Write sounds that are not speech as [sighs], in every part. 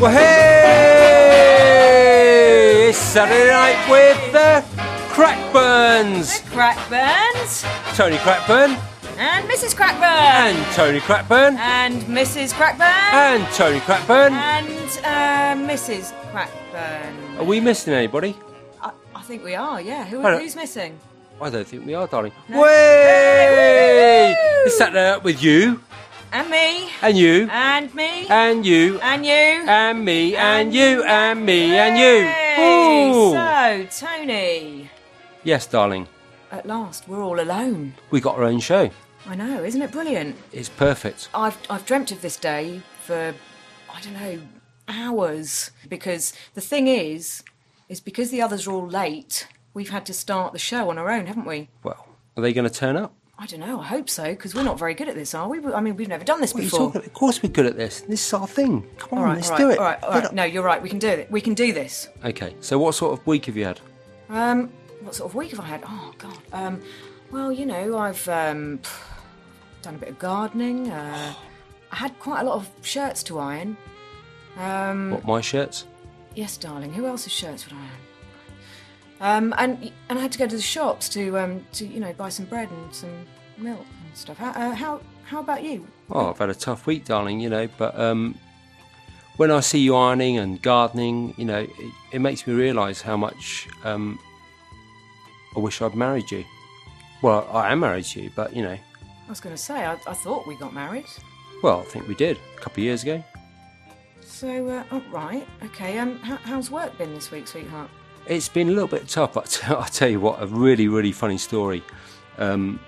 Well, hey! It's Saturday night with the Crackburns. The Crackburns Tony Crackburn and Mrs. Crackburn and Tony Crackburn and Mrs. Crackburn and Tony Crackburn. and uh, Mrs. Crackburn. Are we missing anybody? I, I think we are. Yeah. Who, who's missing? I don't think we are, darling. No. Way! It's Saturday night with you And me and you and me and you and you and me and you and me and you. Ooh. So Tony, Yes, darling. at last we're all alone. We got our own show. I know, isn't it brilliant? It's perfect. I've I've dreamt of this day for I don't know hours because the thing is is because the others are all late. We've had to start the show on our own, haven't we? Well, are they going to turn up? I don't know. I hope so because we're not very good at this, are we? I mean, we've never done this What before. Of course, we're good at this. This is our thing. Come on, all right, let's all do it. All right, all right. up. No, you're right. We can do it. We can do this. Okay. So, what sort of week have you had? Um, what sort of week have I had? Oh God. Um, well, you know, I've um, [sighs] done a bit of gardening. Uh, I had quite a lot of shirts to iron. Um, What my shirts? Yes, darling. Who else's shirts would I own? Um, and and I had to go to the shops to um, to you know buy some bread and some milk and stuff. How uh, how, how about you? Oh, I've had a tough week, darling. You know, but um, when I see you ironing and gardening, you know, it, it makes me realise how much um, I wish I'd married you. Well, I am married to you, but you know, I was going to say I, I thought we got married. well, I think we did a couple of years ago. So uh, oh, right, okay. Um, how, how's work been this week, sweetheart? It's been a little bit tough, but [laughs] I'll tell you what, a really, really funny story. Um,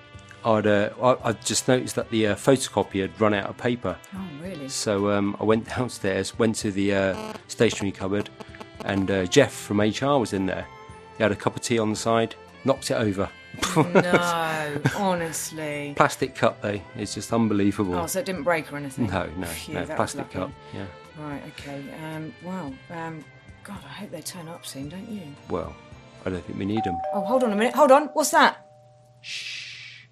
I'd, uh, I, I just noticed that the uh, photocopy had run out of paper. Oh, really? So um, I went [laughs] downstairs, went to the uh, stationery cupboard, and uh, Jeff from HR was in there. He had a cup of tea on the side, knocked it over. no, [laughs] honestly. Plastic cup though, it's just unbelievable. Oh, so it didn't break or anything? no, no, Phew, no, plastic cup. Yeah. Right, okay. Um, wow. Um, God, I hope they turn up soon, don't you? Well, I don't think we need them. Oh, hold on a minute. Hold on. What's that? Shh.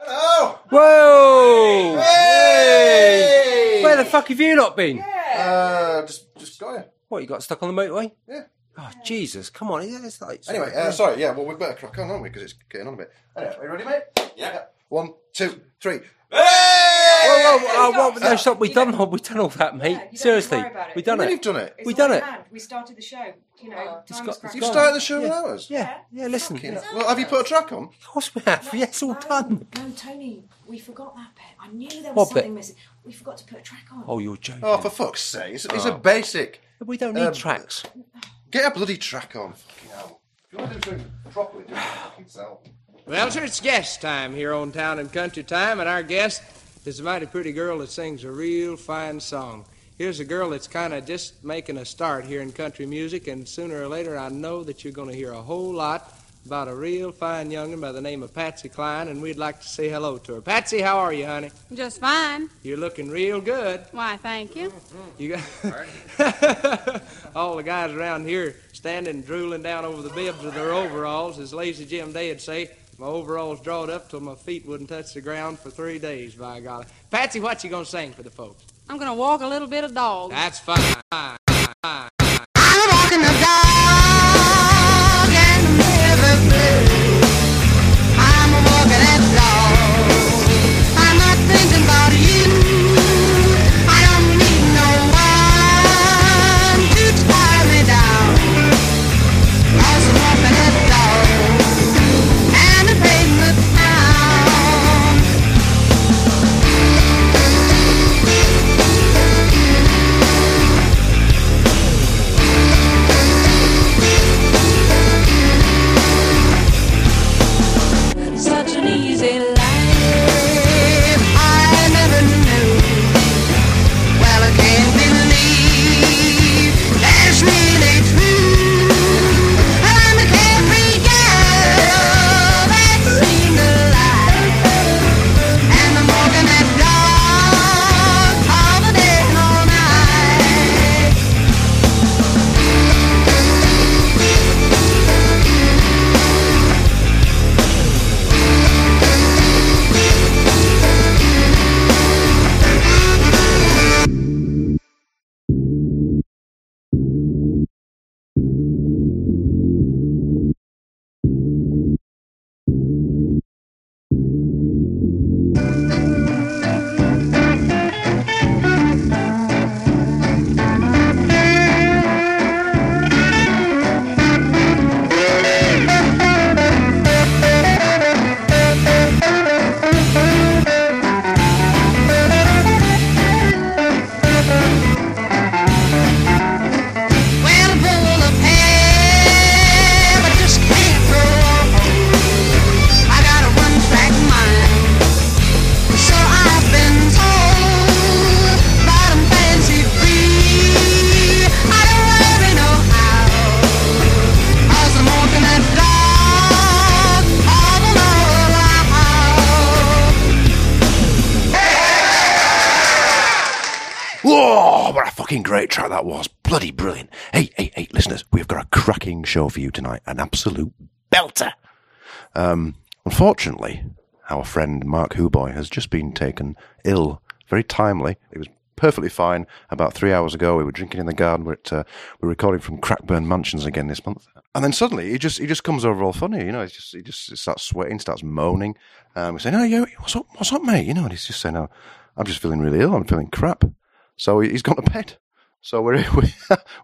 Hello! Whoa! Hey! Where the fuck have you not been? Uh, just, just got here. What, you got stuck on the motorway? Yeah. Oh, Jesus, come on. It's like, Anyway, uh, sorry, yeah, well, we better crack on, aren't we? Because it's getting on a bit. Anyway, are you ready, mate? Yeah. One, two, three. Whoa, whoa, whoa, whoa, Stop, no, stop. stop. We've You done, don't- all, we've done all that, mate. Yeah, you don't Seriously. worry about it. We've done Really, it. you've done it? We've done it. We started the show. You know, It's time got- is cracking. it's You've gone. started the show Yeah. with ours? Yeah, yeah, listen. Fucking Yeah. Well, have you put a track on? Of course we have. Yeah, it's all done. No, Tony, we forgot that bit. I knew there was What bit? something missing. We forgot to put a track on. Oh, you're joking. Oh, for fuck's sake. It's, it's Oh. a basic. we don't need um, tracks. Get a bloody track on. Fucking hell. If you want to do something properly, do it fucking self. Well, sir, it's guest time here on Town and Country Time, and our guest is a mighty pretty girl that sings a real fine song. Here's a girl that's kind of just making a start here in country music, and sooner or later, I know that you're going to hear a whole lot about a real fine young'un by the name of Patsy Cline, and we'd like to say hello to her. Patsy, how are you, honey? Just fine. You're looking real good. Why, thank you. You got [laughs] all the guys around here standing drooling down over the bibs of their overalls, as Lazy Jim Day'd say. My overalls drawed up till my feet wouldn't touch the ground for three days, by golly. Patsy, what you gonna sing for the folks? I'm gonna walk a little bit of dog. That's fine. I'm walking the dog that was. Bloody brilliant. Hey, hey, hey, listeners, we've got a cracking show for you tonight. An absolute belter. Um, unfortunately, our friend Mark Huboy has just been taken ill. Very timely. He was perfectly fine about three hours ago. We were drinking in the garden. We're, at, uh, we're recording from Crackburn Mansions again this month. And then suddenly he just he just comes over all funny, you know. He's just he just starts sweating, starts moaning. Um, we say, "No, yeah, what's up? What's up, mate?" You know, and he's just saying, "No, I'm just feeling really ill. I'm feeling crap." So he- he's gone to bed. So [laughs] we're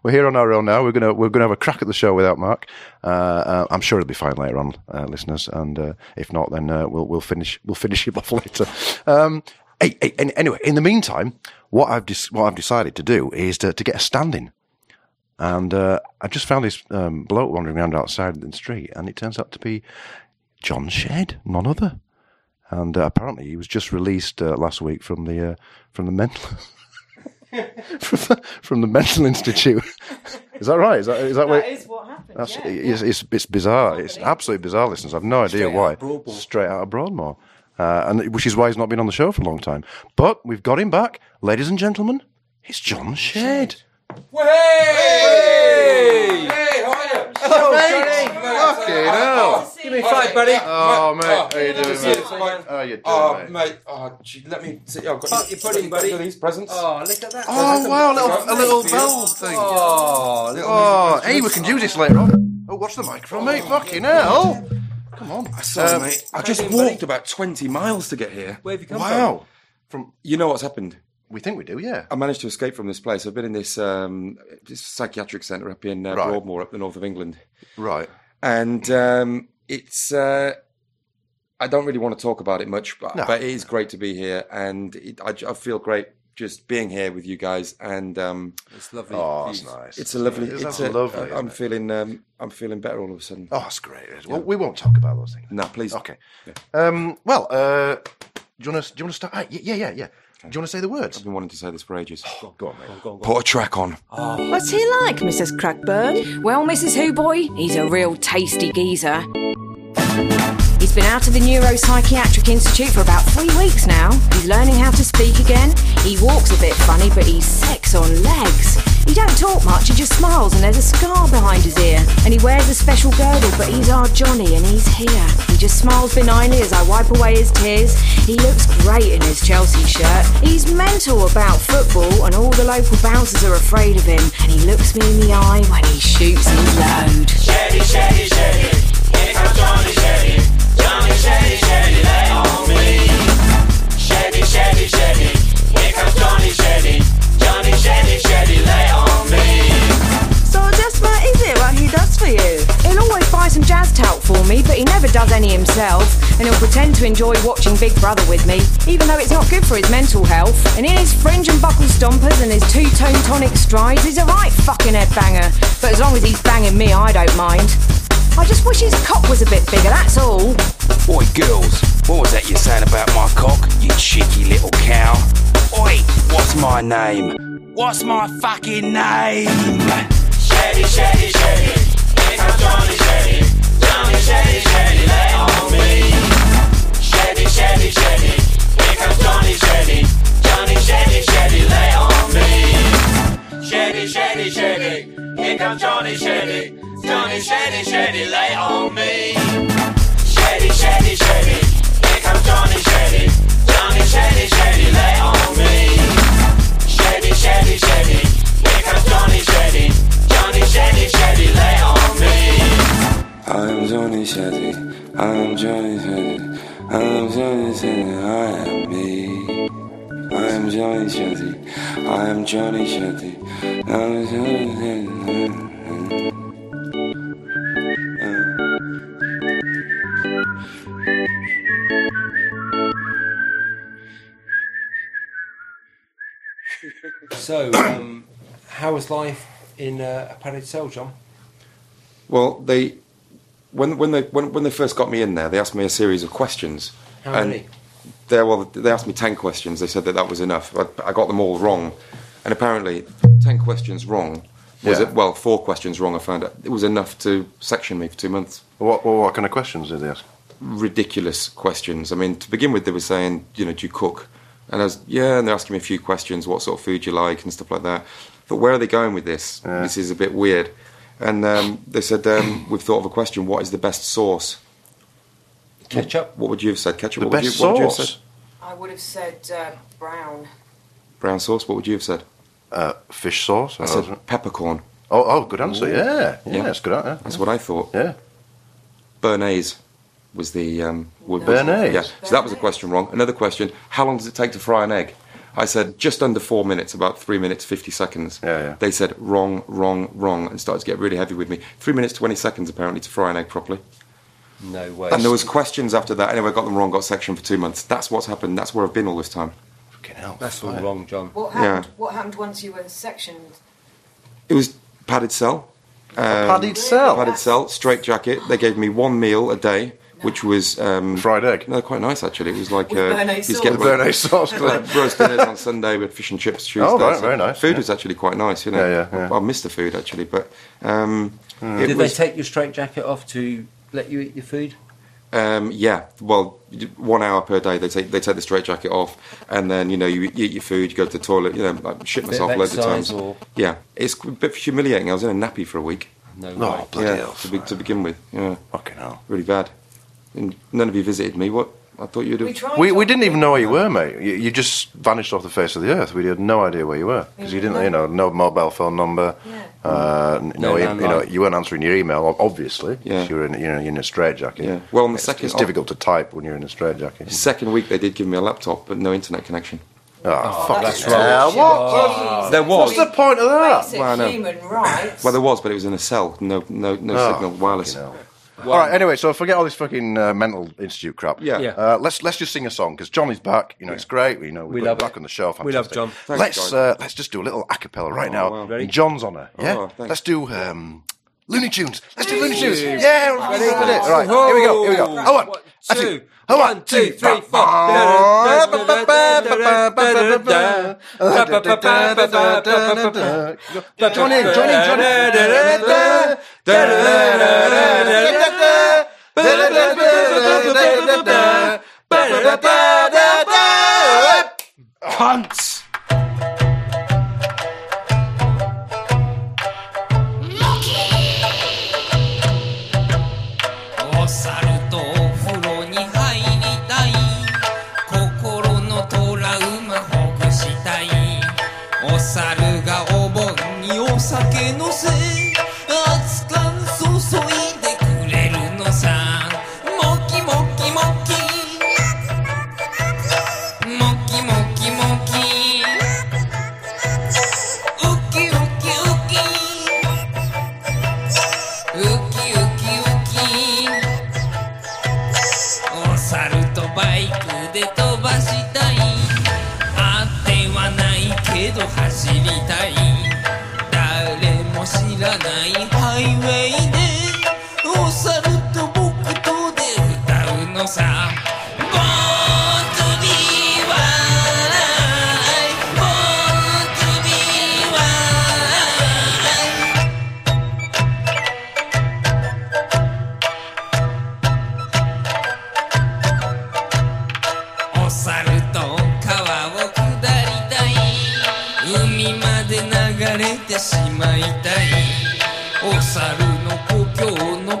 we're here on our own now. We're gonna we're gonna have a crack at the show without Mark. Uh, uh, I'm sure it'll be fine later on, uh, listeners. And uh, if not, then uh, we'll we'll finish we'll finish it [laughs] off later. Um, hey, hey, anyway, in the meantime, what I've dis- what I've decided to do is to, to get a stand-in. And uh, I just found this um, bloke wandering around outside the street, and it turns out to be John Shed, none other. And apparently, he was just released last week from the from the mental [laughs] from, [laughs] the, from the mental institute. is that right? Is that is that, what? is what happened. That's, it's, it's, it's bizarre. It's absolutely bizarre, listeners. I've no idea Straight out why. of Broadmoor. Straight out of Broadmoor. Uh, and which is why he's not been on the show for a long time. But we've got him back, ladies and gentlemen. It's John Shed. Hey! Hey, how are you? Hello, mate. Fucking hell. Give me five, buddy. Oh, mate. How you good doing, see mate? you, man. How you doing, Oh, mate? mate. Oh, gee, let me see. I've got your pudding, buddy. These presents. Oh, look at that. Oh, wow, a little, a little bell thing. Oh, Oh, hey, we can use this later on. Oh, watch the microphone, mate. Fucking hell. Come on. Sorry, Um, mate. I just walked about 20 miles to get here. Where have you come from? Wow. From You know what's happened? We think we do, yeah. I managed to escape from this place. I've been in this, um, this psychiatric centre up in uh, Right. Broadmoor, up the north of England. Right. And um, it's. Uh, I don't really want to talk about it much, but, No. but it is great to be here. And it, I, I feel great just being here with you guys. And um, It's lovely. Oh, that's views. nice. it's a lovely. It's, It's a, lovely. I'm it? feeling. Um, I'm feeling better all of a sudden. Oh, that's great. Well, we won't talk about those things. No, please. Okay. Um, well, uh, do you want to? Do you want to start? Ah, yeah, yeah, yeah, yeah. Do you want to say the words? I've been wanting to say this for ages. Oh, go on, mate. Go on, go on. Put a track on. Oh. What's he like, Mrs. Crackburn? Well, Mrs. Hooboy, he's a real tasty geezer. He's been out of the Neuropsychiatric Institute for about three weeks now. He's learning how to speak again. He walks a bit funny, but he's sex on legs. He don't talk much, he just smiles and there's a scar behind his ear. And he wears a special girdle, but he's our Johnny and he's here. He just smiles benignly as I wipe away his tears. He looks great in his Chelsea shirt. He's mental about football and all the local bouncers are afraid of him. And he looks me in the eye when he shoots his load. So just what is it what he does for you? He'll always buy some jazz talc for me, but he never does any himself. And he'll pretend to enjoy watching Big Brother with me, even though it's not good for his mental health. And in his fringe and buckle stompers and his two-tone tonic strides, he's a right fucking headbanger. But as long as he's banging me, I don't mind. I just wish his cock was a bit bigger, that's all. Oi, girls, what was that you saying about my cock, you cheeky little cow? Oi, what's my name? What's my fucking name? Shady, shady, shady. Here comes Johnny Shady. Johnny Shady, Shady, lay on me. Shady, shady, shady. Here comes Johnny Shady. Johnny Shady, Shady, lay on me. Shady, shady, shady. Here comes Johnny Shady. Johnny Shady, Shady, lay on me. Shady, shady, shady. Here comes Johnny Shady. Johnny Shady, Shady, lay on me. Shady, shady, shady. Here comes Johnny Shady. Johnny Shady, Shady, lay on me. I'm Johnny Shetty. I'm Johnny Shetty. I'm Johnny Shetty. I am me. I'm Johnny Shetty. I'm Johnny Shetty. I'm Johnny. So, um, how was life in uh, a padded cell, John? Well, they when when they when, when they first got me in there, they asked me a series of questions. How and many? They well, they asked me ten questions. They said that that was enough. I, I got them all wrong, and apparently, ten questions wrong was Yeah. it? Well, four questions wrong. I found out it was enough to section me for two months. What, what, what kind of questions did they ask? Ridiculous questions. I mean, to begin with, they were saying, you know, do you cook? And I was, yeah, and they're asking me a few questions, what sort of food you like and stuff like that. But where are they going with this? This is a bit weird. And um, they said, um, [clears throat] we've thought of a question, what is the best sauce? Ketchup. What would you have said? Ketchup? The what would best you, what would you have sauce? said? I would have said uh, brown. Brown sauce, what would you have said? Uh, fish sauce. I said peppercorn. oh, oh, good answer. Yeah, yeah, Yeah. that's good. Yeah. That's what I thought. yeah. Béarnaise was the um, would, No. Béarnaise? Yeah, so that was a question wrong. Another question: How long does it take to fry an egg? I said just under four minutes, about three minutes fifty seconds. Yeah, yeah. They said wrong, wrong, wrong, and started to get really heavy with me. Three minutes twenty seconds apparently to fry an egg properly. No way. And there was questions after that. Anyway, I got them wrong. Got section for two months. That's what's happened. That's where I've been all this time. Fucking hell. That's all wrong, John. What Yeah. happened? What happened once you were sectioned? It was padded cell. Um, Padded cell. padded cell, straight jacket. They gave me one meal a day, which was um, Fried egg. No, quite nice actually. It was like With uh, Béarnaise you sauce. get With [laughs] sauce. like roast dinners on Sunday with fish and chips Tuesday. Oh, right, So very nice, Food yeah. was actually quite nice, you know. Yeah, yeah, yeah. I, I missed the food actually, but um, it Did was they take your straight jacket off to let you eat your food? um, yeah. Well, one hour per day they take they take the straight jacket off, and then you know you, you eat your food, you go to the toilet, you know, like shit myself loads of exercise times. or- Yeah, it's a bit humiliating. I was in a nappy for a week. No No, way. bloody yeah, hell. to, be, to begin with. Yeah, Fucking hell. really bad. And none of you visited me. What I thought you'd We have. tried. We, we didn't even know where you were, mate. You, you just vanished off the face of the earth. We had no idea where you were because you didn't, you know, no mobile phone number. Yeah. Uh, n- no, No e- you know, you weren't answering your email, ob- obviously. 'cause Yeah. You were in, you know, in a straitjacket. Yeah. Well, on the it's, second- it's difficult to type when you're in a straitjacket. Second week they did give me a laptop, but no internet connection. Oh, fuck that's it. Yeah, rubbish. what? There was. What's the point of that? Basic Well, I know. human rights. Well, there was, but it was in a cell. No, no, no Oh, signal, wireless. fucking hell. All right. Anyway, so forget all this fucking uh, mental institute crap. Yeah. Yeah. Uh, let's let's just sing a song because Johnny's back. You know, it's great. You know, we've We got love him back it. on the show. We love Fantastic. John. Thanks, let's guys. uh, let's just do a little a cappella right now wow. in Ready? John's honour. Yeah. Oh, thanks. let's do um, Looney Tunes. Let's do Looney Tunes. Yeah. Ready? Ready? All right. Here we go. Here we go. Oh, one. One, That's two. it. Oh, one, two, three, four. Join in, join in, まいたい。お猿の故郷の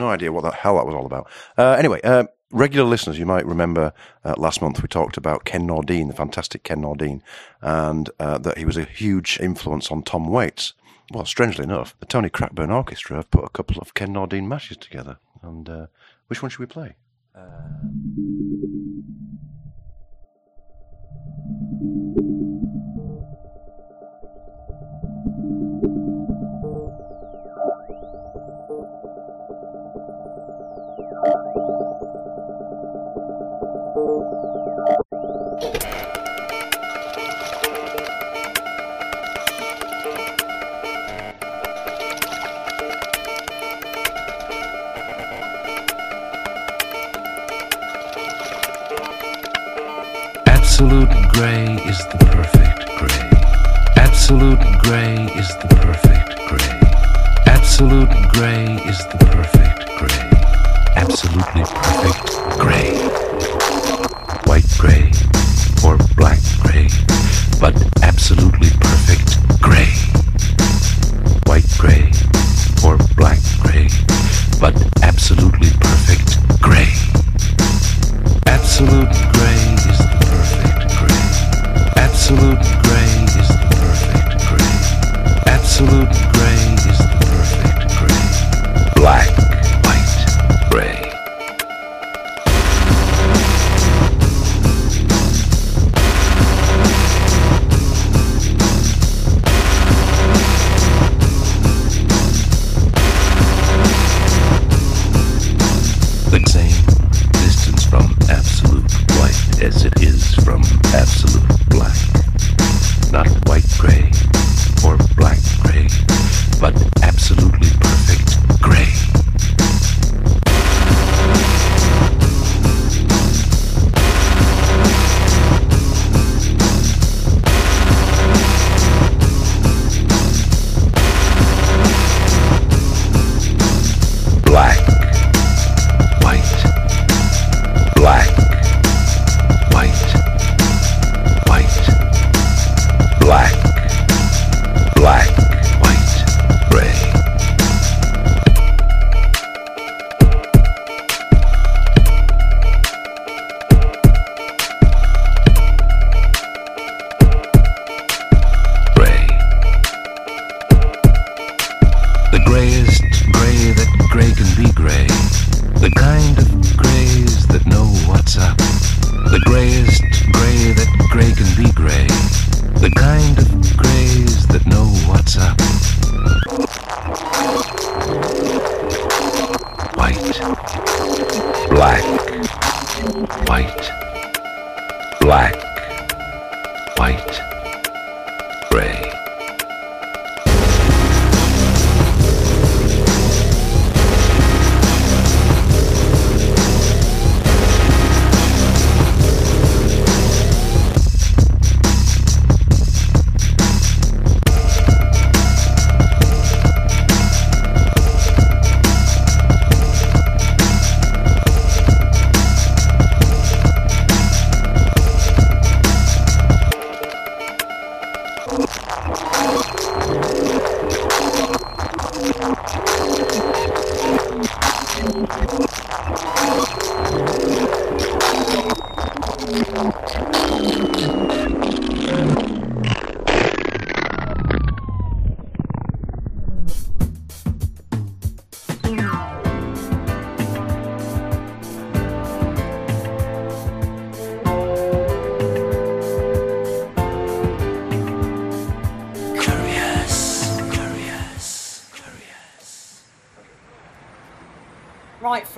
no idea what the hell that was all about. Uh, anyway, uh, regular listeners, you might remember uh, last month we talked about Ken Nordine, the fantastic Ken Nordine, and uh, that he was a huge influence on Tom Waits. Well, strangely enough, the Tony Crackburn Orchestra have put a couple of Ken Nordine matches together. And uh, which one should we play? Absolute gray is the perfect gray. Absolute gray is the perfect gray. Absolute gray is the perfect gray. Absolutely perfect gray. Gray or black gray, but absolutely perfect gray. White gray or black gray, but absolutely perfect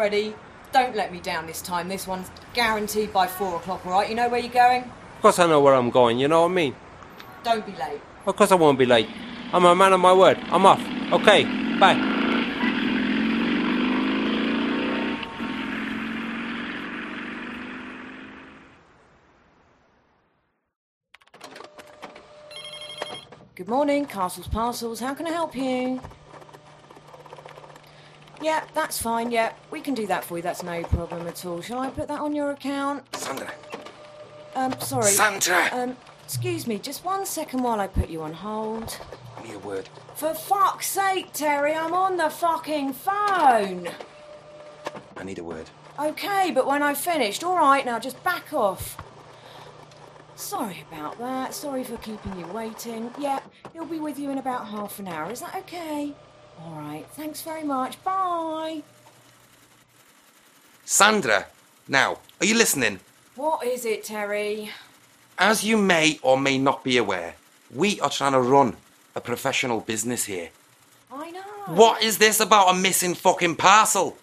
Freddie, don't let me down this time. This one's guaranteed by four o'clock, all right? You know where you're going? Of course I know where I'm going, you know what I mean? Don't be late. Of course I won't be late. I'm a man of my word. I'm off. Okay, bye. Good morning, Castles Parcels. How can I help you? Yeah, that's fine. Yeah, we can do that for you. That's no problem at all. Shall I put that on your account? Sandra. Um, sorry. Sandra. Um, Excuse me, just one second while I put you on hold. Give me a word. For fuck's sake, Terry, I'm on the fucking phone. I need a word. Okay, but when I've finished, all right, now just back off. Sorry about that. Sorry for keeping you waiting. Yeah, he'll be with you in about half an hour. Is that okay? All right, thanks very much. Bye. Sandra, now, are you listening? What is it, Terry? As you may or may not be aware, we are trying to run a professional business here. I know. What is this about a missing fucking parcel?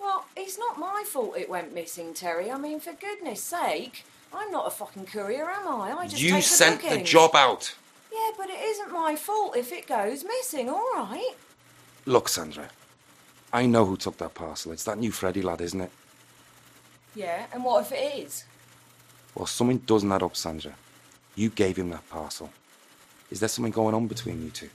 Well, it's not my fault it went missing, Terry. I mean, for goodness sake, I'm not a fucking courier, am I? I just You take sent the bookings. job out. Yeah, but it isn't my fault if it goes missing. All right. Look, Sandra, I know who took that parcel. It's that new Freddy lad, isn't it? Yeah, and what if it is? Well, something doesn't add up, Sandra. You gave him that parcel. Is there something going on between you two?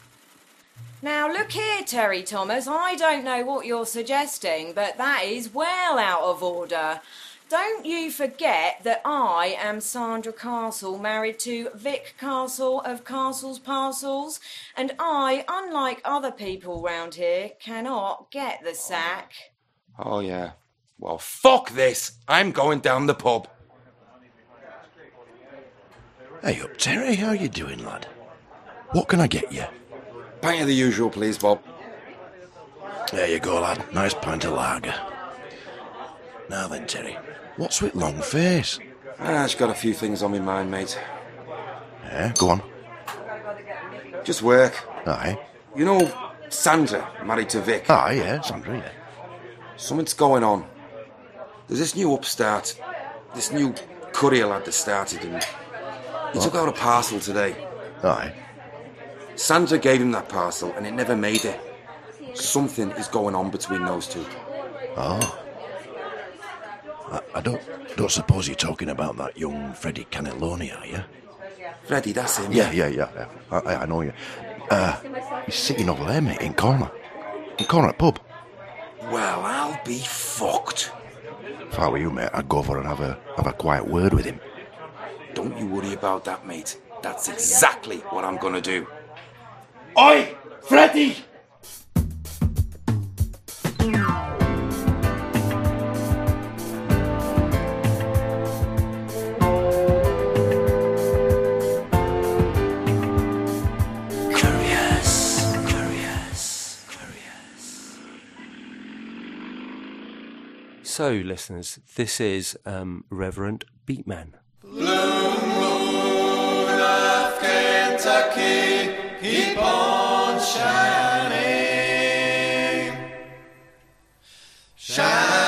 Now, look here, Terry Thomas. I don't know what you're suggesting, but that is well out of order. Don't you forget that I am Sandra Castle, married to Vic Castle of Castle's Parcels, and I, unlike other people round here, cannot get the sack. Oh, yeah. Well, fuck this. I'm going down the pub. Hey up, Terry. How you doing, lad? What can I get you? Pint of the usual, please, Bob. There you go, lad. Nice pint of lager. Now then, Terry, what's with long face? Ah, I've got a few things on my mind, mate. Yeah, go on. Just work. Aye. You know, Sandra, married to Vic. Aye, yeah, Sandra, yeah. Something's going on. There's this new upstart, this new courier lad that started, and he took out a parcel today. Aye. Sandra gave him that parcel, and it never made it. Something is going on between those two. Oh. I, I don't don't suppose you're talking about that young Freddie Cannelloni, are you? Freddie, that's him. Yeah, yeah, yeah. yeah. I, I- know you. Uh, he's sitting over there, mate, in corner. In corner at pub. Well, I'll be fucked. If I were you, mate, I'd go over and have a have a quiet word with him. Don't you worry about that, mate. That's exactly what I'm gonna do. Oi, Freddie! So, listeners, this is um, Reverend Beat-Man. Kentucky, keep on shining. Shine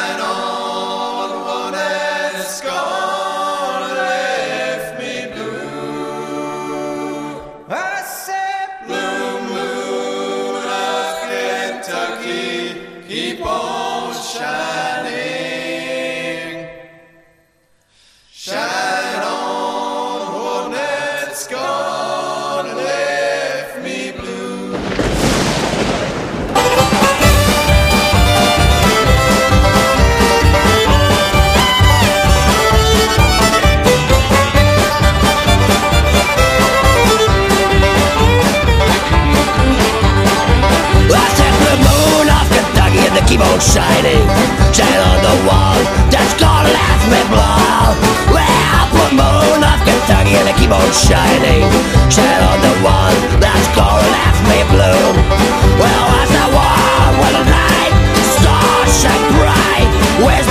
keep on shining. Shine on the wall, that's gonna last me blow. Well, the moon of Kentucky and the keep on shining. Shine on the wall, that's gonna last me blue. Well, as the with the night, stars shine bright. Whisper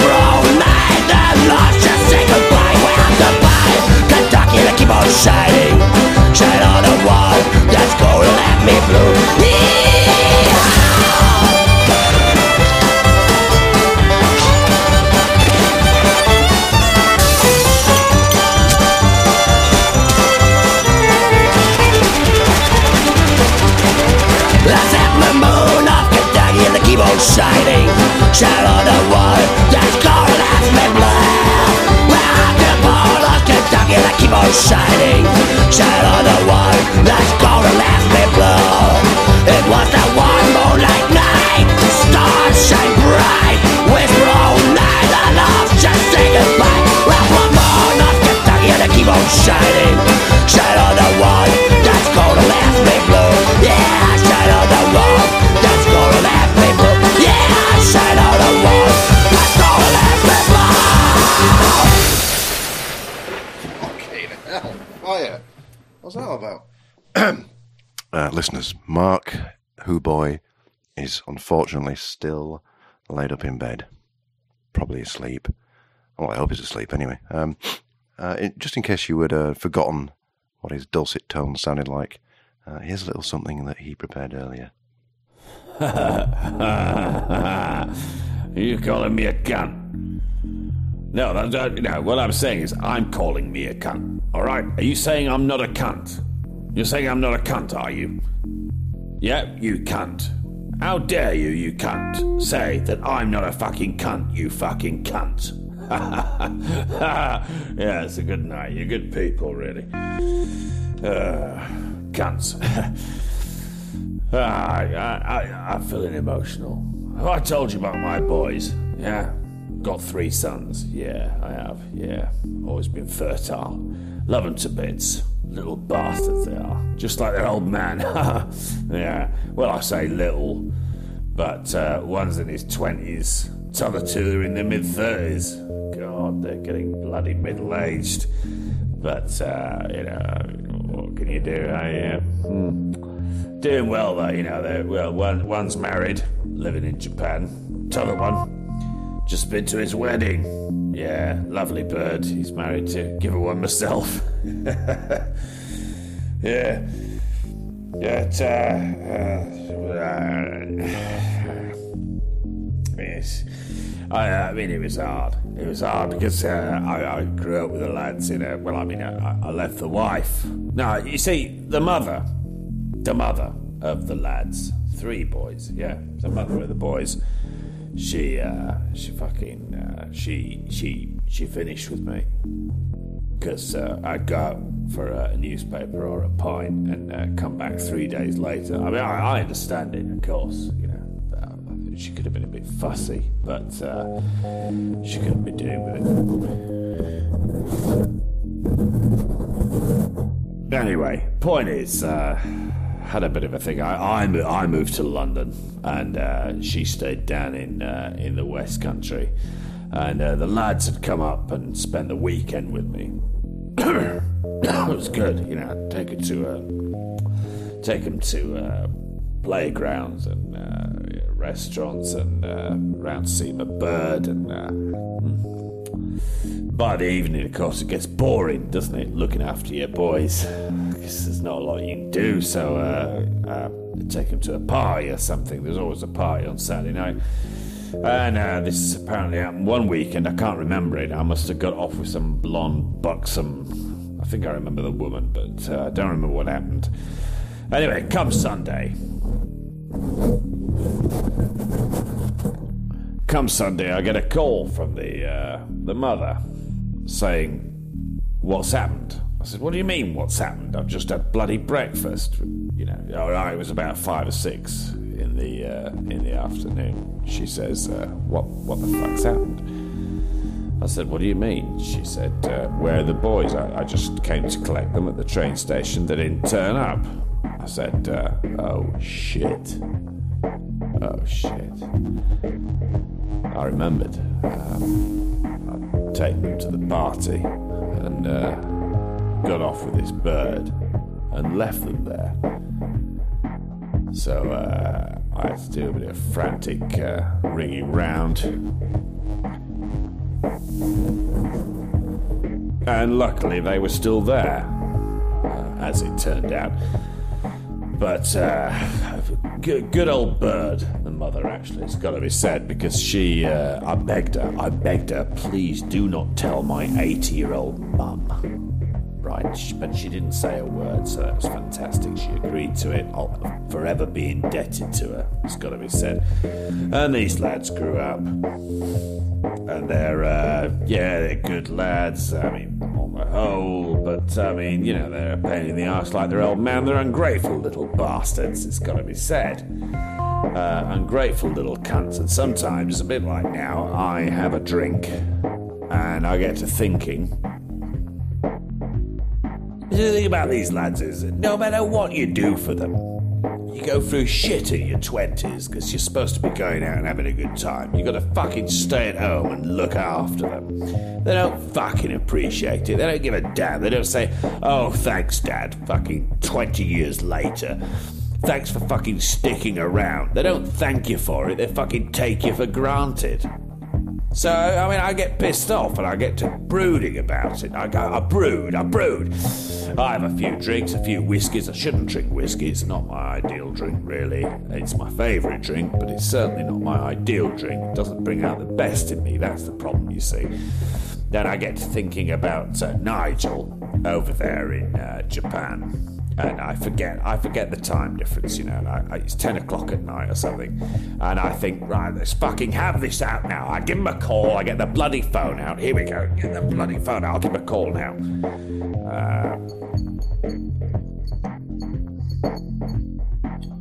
And the on shining. On the wall, that's gonna last me blood. Well, I'm the moon of Kentucky and the keep on shining. On the wall, that's gonna last me blood. It was a warm moonlight night, stars shine bright. Whisper all night, the love just say goodbye. Well, the moon of Kentucky and the keep on shining. What's unfortunately still laid up in bed, probably asleep. Well, I hope he's asleep anyway. Um, uh, just in case you had uh, forgotten what his dulcet tones sounded like, uh, here's a little something that he prepared earlier. [laughs] you calling me a cunt? No, that's, uh, no, what I'm saying is I'm calling me a cunt. All right? Are you saying I'm not a cunt? You're saying I'm not a cunt, are you? Yeah, you cunt. How dare you, you cunt, say that I'm not a fucking cunt, you fucking cunt. [laughs] yeah, it's a good night. You're good people, really. Uh, cunts. [laughs] Ah, I, I, I'm feeling emotional. I told you about my boys? Yeah. Got three sons. Yeah, I have. Yeah. Always been fertile. Love 'em to bits. Little bastards they are. Just like their old man. [laughs] yeah. Well, I say little, but uh, one's in his 20s. The other two are in their mid 30s. God, they're getting bloody middle aged. But, uh, you know, what can you do? I, uh, hmm. Doing well though, you know. Well, one one's married, living in Japan. T'other one, just been to his wedding. Yeah, lovely bird. He's married to. Give her one myself. [laughs] yeah, yeah. It, uh, uh, yes. I, I mean, it was hard. It was hard because uh, I, I grew up with the lads. You know, well, I mean, I, I left the wife. No, you see, the mother the mother of the lads. Three boys, yeah. The mother of the boys. She, uh, she fucking, uh, she, she, she finished with me. Because uh, I'd go out for a newspaper or a pint and uh, come back three days later. I mean, I, I understand it, of course, you know. Uh, she could have been a bit fussy, but uh, she couldn't be doing with it. Anyway, point is, uh, had a bit of a thing. I I, I moved to London, and uh, she stayed down in uh, in the West Country, and uh, the lads had come up and spent the weekend with me. [coughs] it was good, you know. Take it to uh, take them to uh, playgrounds and uh, restaurants and uh, round to see my bird and. By the evening, of course, it gets boring, doesn't it? Looking after your boys. Because there's not a lot you can do, so uh, uh, take them to a party or something. There's always a party on Saturday night. And uh, this apparently happened one weekend. I can't remember it. I must have got off with some blonde, buxom. I think I remember the woman, but uh, I don't remember what happened. Anyway, come Sunday. Come Sunday, I get a call from the uh, the mother saying, "What's happened?" I said, "What do you mean? What's happened? I've just had bloody breakfast." You know, oh, it was about five or six in the uh, in the afternoon. She says, uh, "What what the fuck's happened?" I said, "What do you mean?" She said, uh, "Where are the boys? I, I just came to collect them at the train station. They didn't turn up." I said, uh, "Oh shit." Oh shit. I remembered. Um, I'd taken them to the party and uh, got off with this bird and left them there. So uh, I had to do a bit of frantic uh, ringing round. And luckily they were still there, uh, as it turned out. But uh, good, good old bird, mother actually, it's got to be said because she, uh, I begged her, I begged her, please do not tell my 80 year old mum. Right, but she didn't say a word, so that was fantastic. She agreed to it. I'll forever be indebted to her, it's got to be said. And these lads grew up. And they're, uh, yeah, they're good lads. I mean, on the whole, but I mean, you know, they're a pain in the arse like their old man. They're ungrateful little bastards, it's got to be said. Uh, ungrateful little cunts. And sometimes, a bit like now, I have a drink and I get to thinking. The thing about these lads is that no matter what you do for them, you go through shit in your 20s because you're supposed to be going out and having a good time. You've got to fucking stay at home and look after them. They don't fucking appreciate it. They don't give a damn. They don't say, oh, thanks, Dad, fucking 20 years later. Thanks for fucking sticking around. They don't thank you for it, they fucking take you for granted. So, I mean, I get pissed off and I get to brooding about it. I go, I brood, I brood. I have a few drinks, a few whiskies. I shouldn't drink whiskey, it's not my ideal drink, really. It's my favourite drink, but it's certainly not my ideal drink. It doesn't bring out the best in me, that's the problem, you see. Then I get to thinking about uh, Nigel over there in uh, Japan and I forget I forget the time difference, you know. I, I, it's ten o'clock at night or something, and I think, right, let's fucking have this out now. I give him a call. I get the bloody phone out. Here we go. Get the bloody phone out. I'll give him a call now. Uh,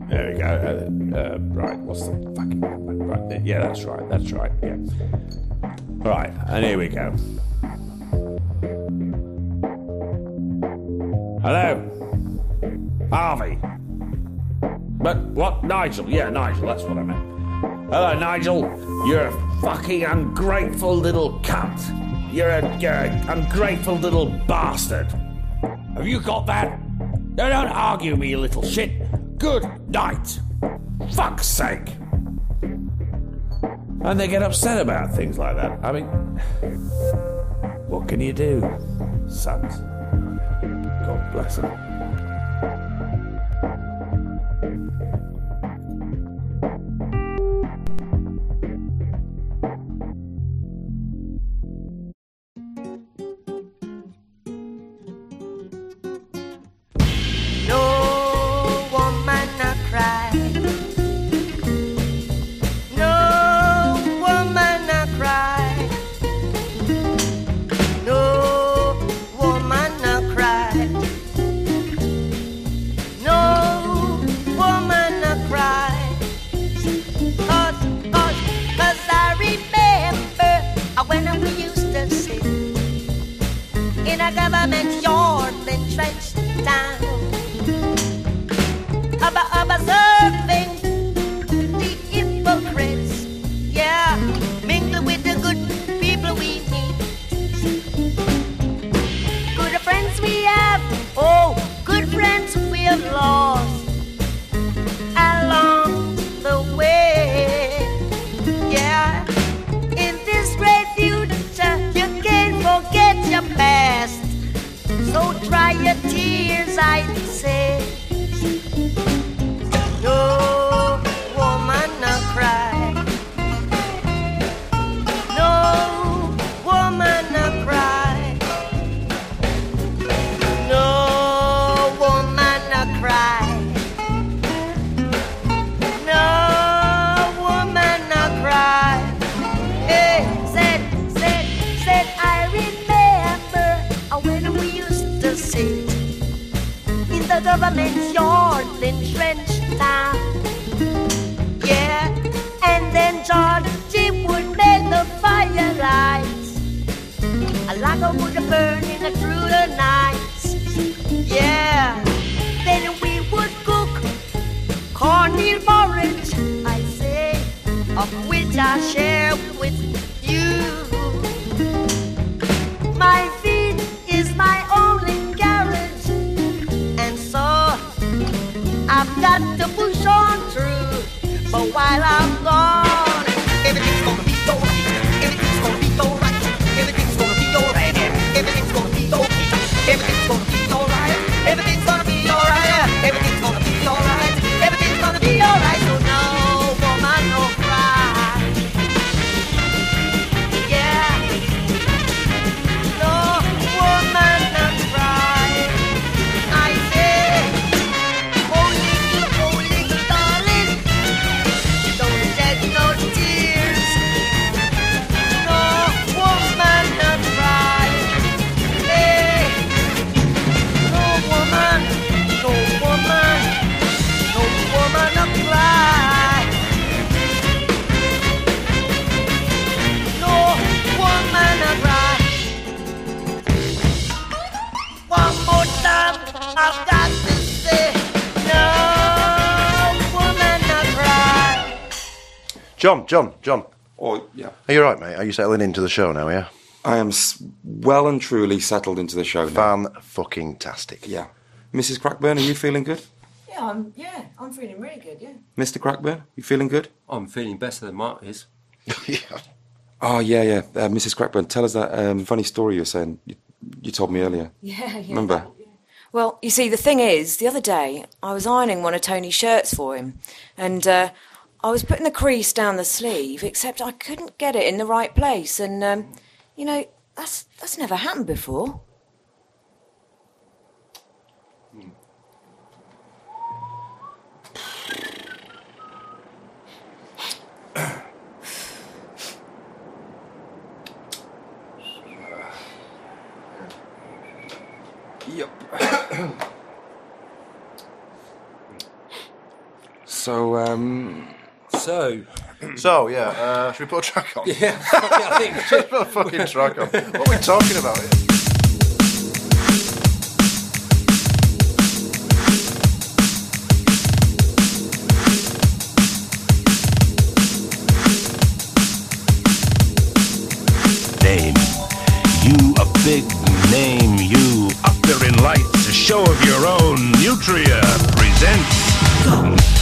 there we go. Uh, uh, right, what's the fucking? Right, yeah, that's right. That's right. Yeah. Right, and here we go. Hello. Harvey. But what? Nigel? Yeah, Nigel, that's what I meant. Hello, Nigel. You're a fucking ungrateful little cunt. You're a, you're a ungrateful little bastard. Have you got that? No, don't argue me, you little shit. Good night. Fuck's sake. And they get upset about things like that. I mean, what can you do? Sons. God bless them. John, John, John. Oh, yeah. Are you right, mate? Are you settling into the show now, yeah? I am s- well and truly settled into the show now. Fan fucking tastic. Yeah. Mrs. Crackburn, are you feeling good? Yeah, I'm. Yeah, I'm feeling really good. Yeah. Mr. Crackburn, you feeling good? I'm feeling better than Mark is. yeah. [laughs] Oh, yeah, yeah. Uh, Mrs. Crackburn, tell us that um, funny story you were saying. You, you told me earlier. Yeah, yeah. Remember? Well, you see, the thing is, the other day I was ironing one of Tony's shirts for him, and uh, I was putting the crease down the sleeve, except I couldn't get it in the right place, and um, you know that's that's never happened before. Yep. [coughs] so, um. So. So, yeah, uh, should we put a track on? Yeah, [laughs] I think. Just [laughs] put a fucking track on. What are we talking about here? Name. You a big name. You up there in lights. A show of your own. Nutria presents.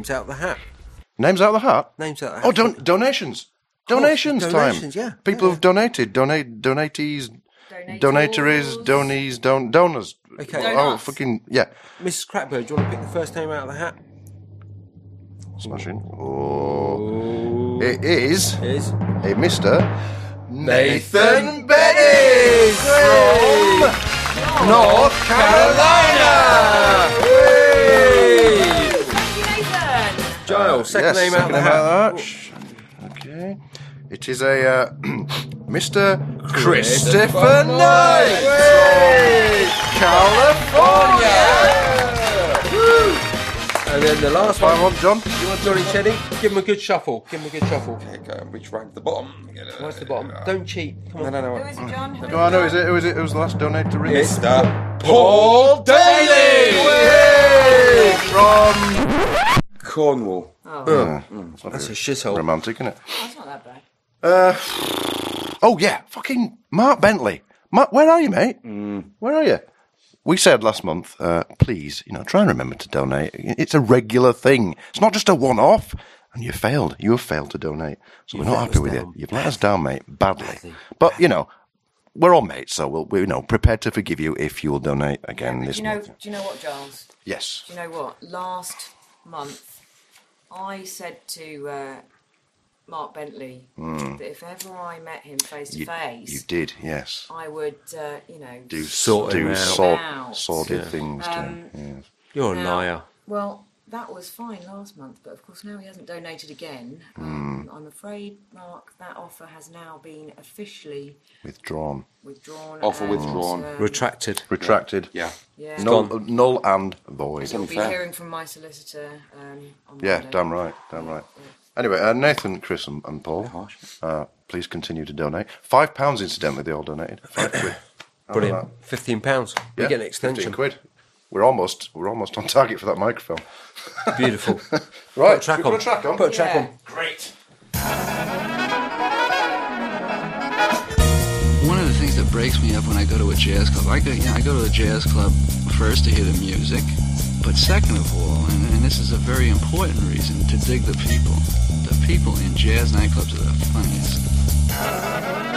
Names out of the hat. Names out of the hat? Names out of the Oh, hat. don- donations. Donations time. donations, yeah. People have donated. Donate, donatees, donatories, donies, don- donors. Okay. Oh, fucking, yeah. Mrs. Crackburn, do you want to pick the first name out of the hat? Smashing. Oh. It is Is a Mr. Nathan Betty from North Carolina. Giles, second yes, name out of second the name out of the hat. Okay. It is a uh, [clears throat] Mr. Christopher Knight. California. And then the last Fine one, one, John. you want Johnny Chetty? Give him a good shuffle. Give him a good shuffle. Okay, go. Which rank? The bottom. What's the bottom? Don't cheat. Come on. No, no, Who no. is it, John? Who No, I know. Is it? Who is it? Who was the last donator to ring? Mr. Paul Daly Hey, from Cornwall. Uh, That's a shithole. romantic, isn't it? That's not that bad. Uh, oh yeah, fucking Mark Bentley. Mark, where are you, mate? Where are you? We said last month, uh, please, you know, try and remember to donate. It's a regular thing. It's not just a one-off. And you failed. You have failed to donate. So we're not happy us with down. you. You've let us down, mate, badly. But you know, we're all mates, so we'll, we're you know prepared to forgive you if you will donate again Do this you know? month. Do you know what, Giles? Yes. Do you know what? Last month, I said to uh, Mark Bentley that if ever I met him face to. Face, you did, yes. I would, uh, you know, Do Sort him do out. Out. sordid Yeah. things to Um, him. Yes. You're a Now- liar. Well, that was fine last month, but of course now he hasn't donated again. Um, Hmm. I'm afraid, Mark, that offer has now been officially Withdrawn. withdrawn. Offer and, withdrawn. um, Retracted. Retracted. Yeah. Yeah. Null, gone. null and void. You'll be fair. hearing from my solicitor. Um, on Yeah, Monday. damn right, damn right. Anyway, uh, Nathan, Chris, and, and Paul, Harsh. uh, please continue to donate. Five pounds, incidentally, they all donated. Five quid. Brilliant. Fifteen pounds. We Yeah, get an 15 extension. quid. We're almost, we're almost on target for that microphone. Beautiful. [laughs] Right, Put a track should we on. put a track on. Put a track Yeah. on. Great. One of the things that breaks me up when I go to a jazz club, I go, yeah, I go to a jazz club first to hear the music, but second of all, and, and this is a very important reason, to dig the people. The people in jazz nightclubs are the funniest.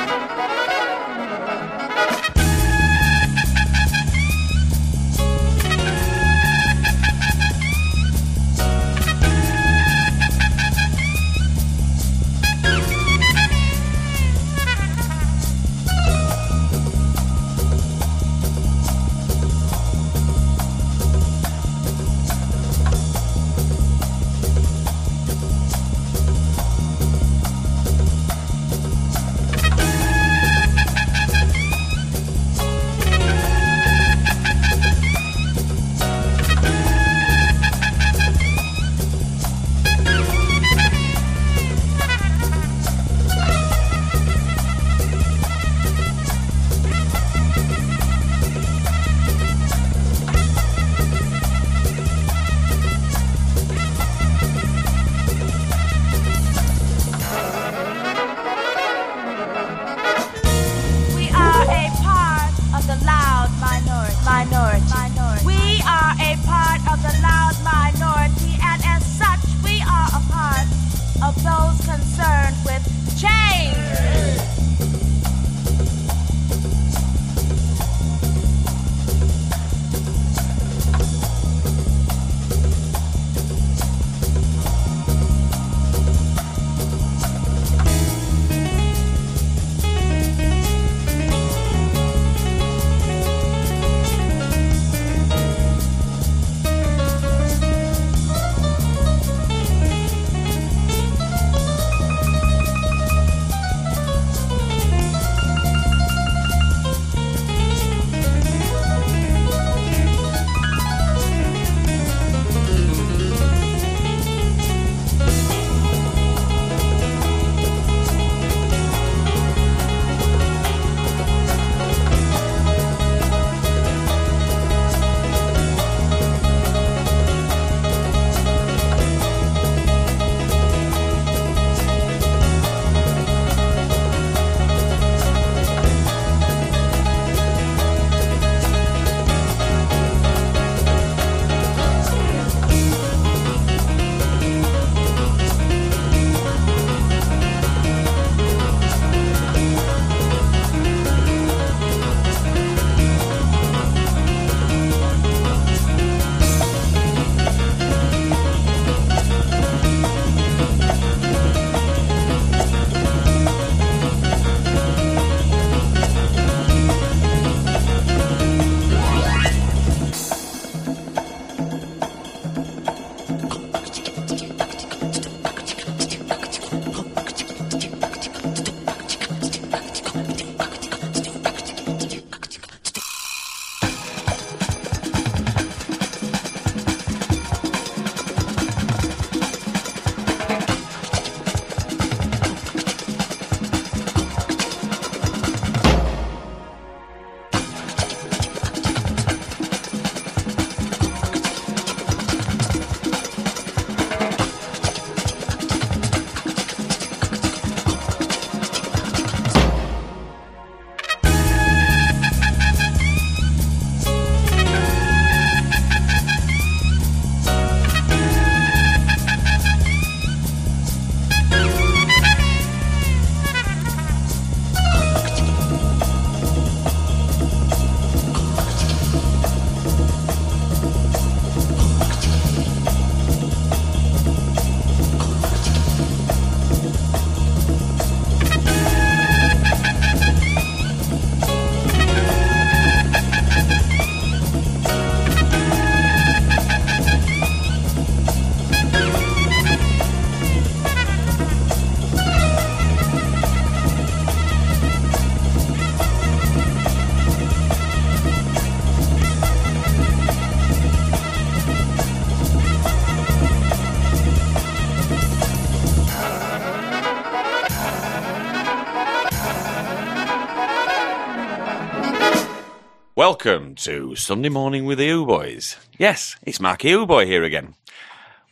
Welcome to Sunday Morning with the U Boys. Yes, it's Marky U Boy here again.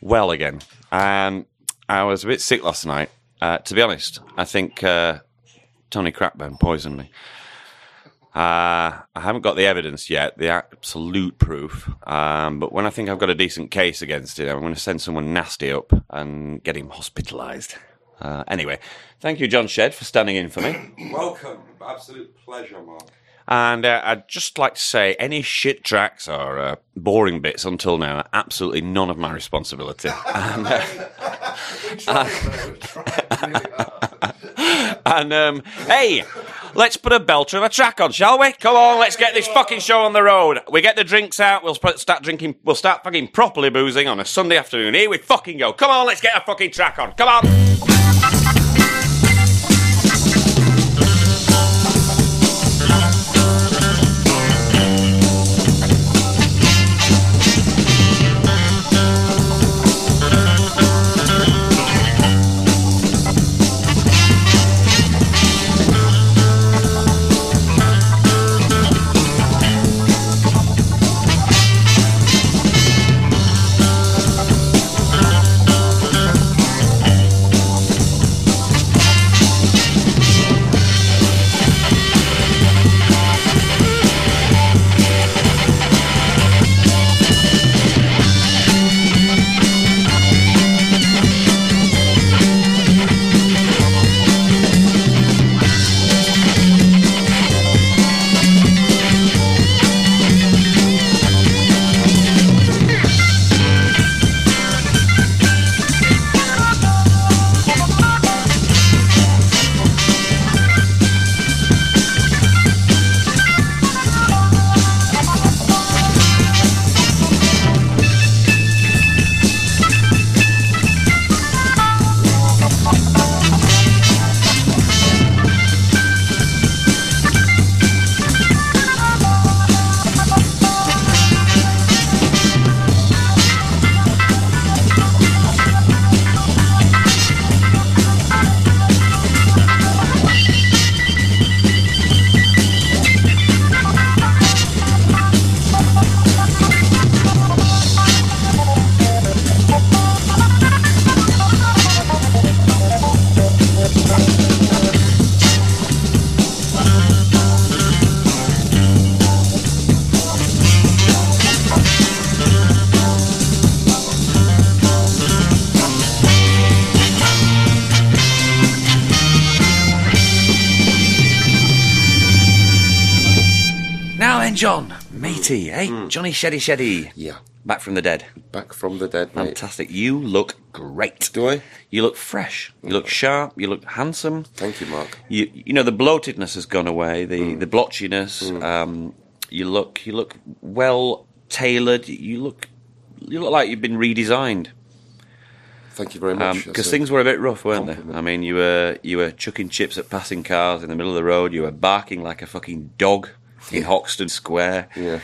Well, again. Um, I was a bit sick last night. Uh, to be honest, I think uh, Tony Crackburn poisoned me. Uh, I haven't got the evidence yet, the absolute proof. Um, but when I think I've got a decent case against it, I'm going to send someone nasty up and get him hospitalised. Uh, anyway, thank you, John Shed, for standing in for me. [clears throat] Welcome. Absolute pleasure, Mark. And uh, I'd just like to say any shit tracks or uh, boring bits until now are absolutely none of my responsibility. [laughs] and, uh, [laughs] and um, hey, let's put a belter of a track on, shall we? Come on, let's get this fucking show on the road. We get the drinks out. We'll start drinking. We'll start fucking properly boozing on a Sunday afternoon. Here we fucking go. Come on, let's get a fucking track on. Come on. Matey, eh? hey, hmm. Johnny Sheddy Sheddy. Yeah. Back from the dead. Back from the dead, mate. Fantastic. You look great. Do I? You look fresh. You look sharp. You look handsome. Thank you, Mark. You, you know, the bloatedness has gone away. The hmm. the blotchiness. Hmm. Um, you look you look well tailored. You look you look like you've been redesigned. Thank you very much. Um, because a things were a bit rough, weren't they? I mean, you were you were chucking chips at passing cars in the middle of the road. You were barking like a fucking dog in Hoxton Square. Yeah.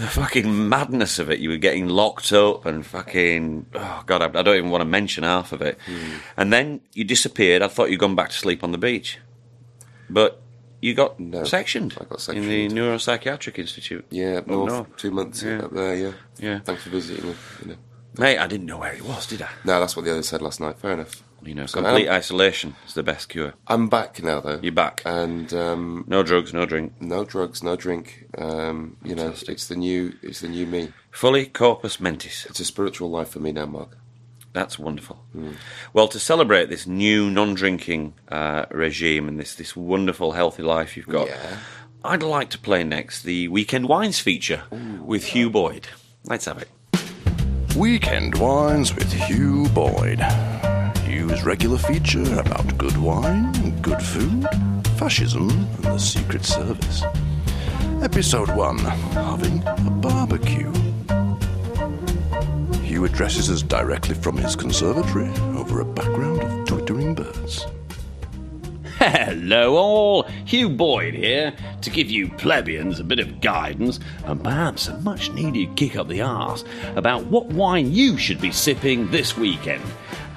The fucking madness of it. You were getting locked up and fucking. Oh, God, I, I don't even want to mention half of it. Hmm. And then you disappeared. I thought you'd gone back to sleep on the beach. But you got sectioned, I got in the Neuropsychiatric Institute. Yeah, up Oh, north, two months Yeah. up there. Yeah, Yeah. Thanks for visiting. me, You know. Mate, I didn't know where it was, did I? No, that's what the others said last night. Fair enough. You know, So, complete um, isolation is the best cure. I'm back now, though. You're back. and um, No drugs, no drink. no drugs, no drink. Um, you know, it's the new, it's the new me. Fully corpus mentis. It's a spiritual life for me now, Mark. That's wonderful. Hmm. Well, to celebrate this new non-drinking uh, regime and this this wonderful healthy life you've got, Yeah. I'd like to play next the Weekend Wines feature with Hugh Boyd. Let's have it. Weekend Wines with Hugh Boyd. Hugh's regular feature about good wine, good food, fascism, and the Secret Service. Episode 1 Having a Barbecue. Hugh addresses us directly from his conservatory over a background of twittering birds. [laughs] Hello, all. Hugh Boyd here to give you plebeians a bit of guidance and perhaps a much needed kick up the arse about what wine you should be sipping this weekend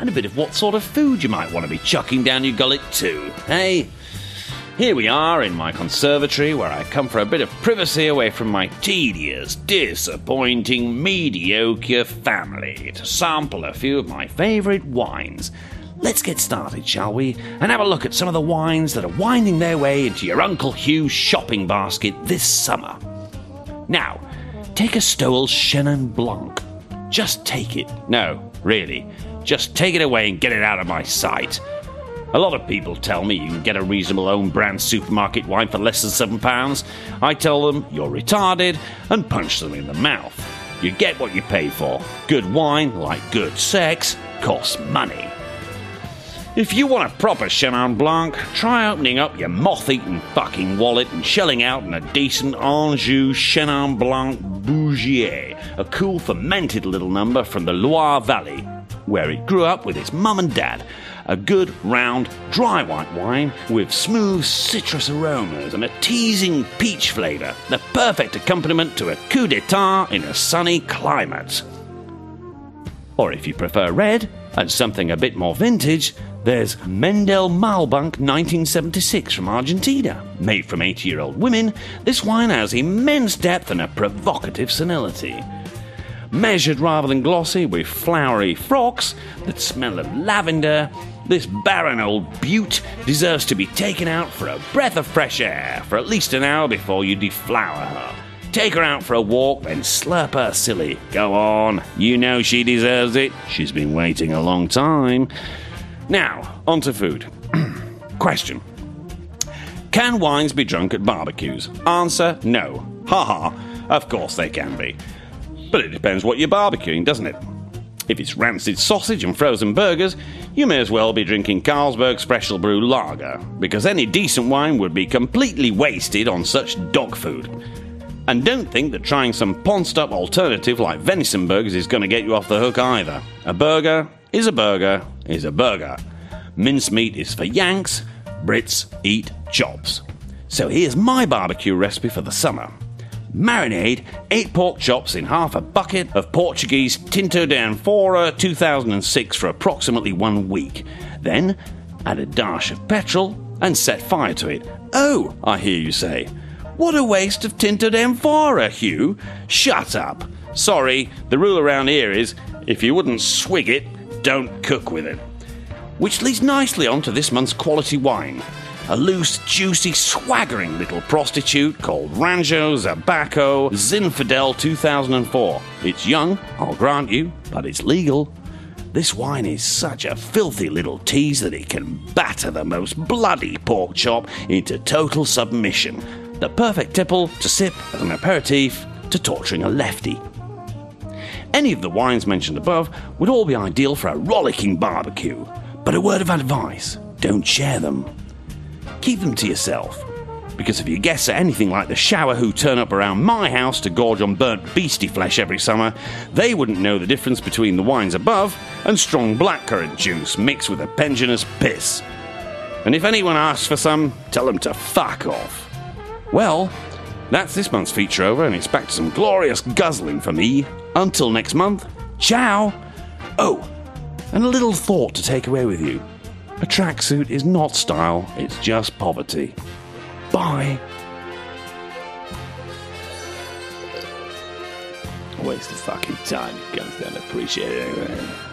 and a bit of what sort of food you might want to be chucking down your gullet too. Hey? Here we are in my conservatory where I come for a bit of privacy away from my tedious, disappointing, mediocre family to sample a few of my favourite wines. Let's get started, shall we? And have a look at some of the wines that are winding their way into your Uncle Hugh's shopping basket this summer. Now, take a Stowell Chenin Blanc. Just take it. No, really. Just take it away and get it out of my sight. A lot of people tell me you can get a reasonable own brand supermarket wine for less than £7. I tell them you're retarded and punch them in the mouth. You get what you pay for. Good wine, like good sex, costs money. If you want a proper Chenin Blanc, try opening up your moth eaten fucking wallet and shelling out in a decent Anjou Chenin Blanc Bougrier, a cool fermented little number from the Loire Valley, where it grew up with its mum and dad. A good, round, dry white wine with smooth citrus aromas and a teasing peach flavour, the perfect accompaniment to a coup d'etat in a sunny climate. Or if you prefer red and something a bit more vintage, there's Mendel Malbec 1976 from Argentina. Made from 80 year old women, this wine has immense depth and a provocative senility. Measured rather than glossy, with flowery frocks that smell of lavender, this barren old butte deserves to be taken out for a breath of fresh air for at least an hour before you deflower her. Take her out for a walk, then slurp her silly. Go on, you know she deserves it. She's been waiting a long time. Now, on to food. [clears throat] Question Can wines be drunk at barbecues? Answer no. Ha ha, of course they can be. But it depends what you're barbecuing, doesn't it? If it's rancid sausage and frozen burgers, you may as well be drinking Carlsberg Special Brew Lager, because any decent wine would be completely wasted on such dog food. And don't think that trying some ponced up alternative like venison burgers is going to get you off the hook either. A burger is a burger is a burger. Mincemeat is for Yanks, Brits eat chops. So here's my barbecue recipe for the summer. Marinade 8 pork chops in half a bucket of Portuguese Tinto d'Anfora 2006 for approximately one week. Then add a dash of petrol and set fire to it. Oh, I hear you say. What a waste of Tinto d'Anfora, Hugh. Shut up. Sorry, the rule around here is if you wouldn't swig it, don't cook with it. Which leads nicely on to this month's quality wine a loose, juicy, swaggering little prostitute called Rancho Zabaco Zinfidel 2004. It's young, I'll grant you, but it's legal. This wine is such a filthy little tease that it can batter the most bloody pork chop into total submission. The perfect tipple to sip as an aperitif to torturing a lefty. Any of the wines mentioned above would all be ideal for a rollicking barbecue. But a word of advice don't share them keep them to yourself. Because if you guess at anything like the shower who turn up around my house to gorge on burnt beastie flesh every summer, they wouldn't know the difference between the wines above and strong blackcurrant juice mixed with a pensioners piss. And if anyone asks for some, tell them to fuck off. Well, that's this month's feature over, and it's back to some glorious guzzling for me. Until next month, ciao! Oh, and a little thought to take away with you. A tracksuit is not style, it's just poverty. Bye. Waste of fucking time, guns don't appreciate it. Eh?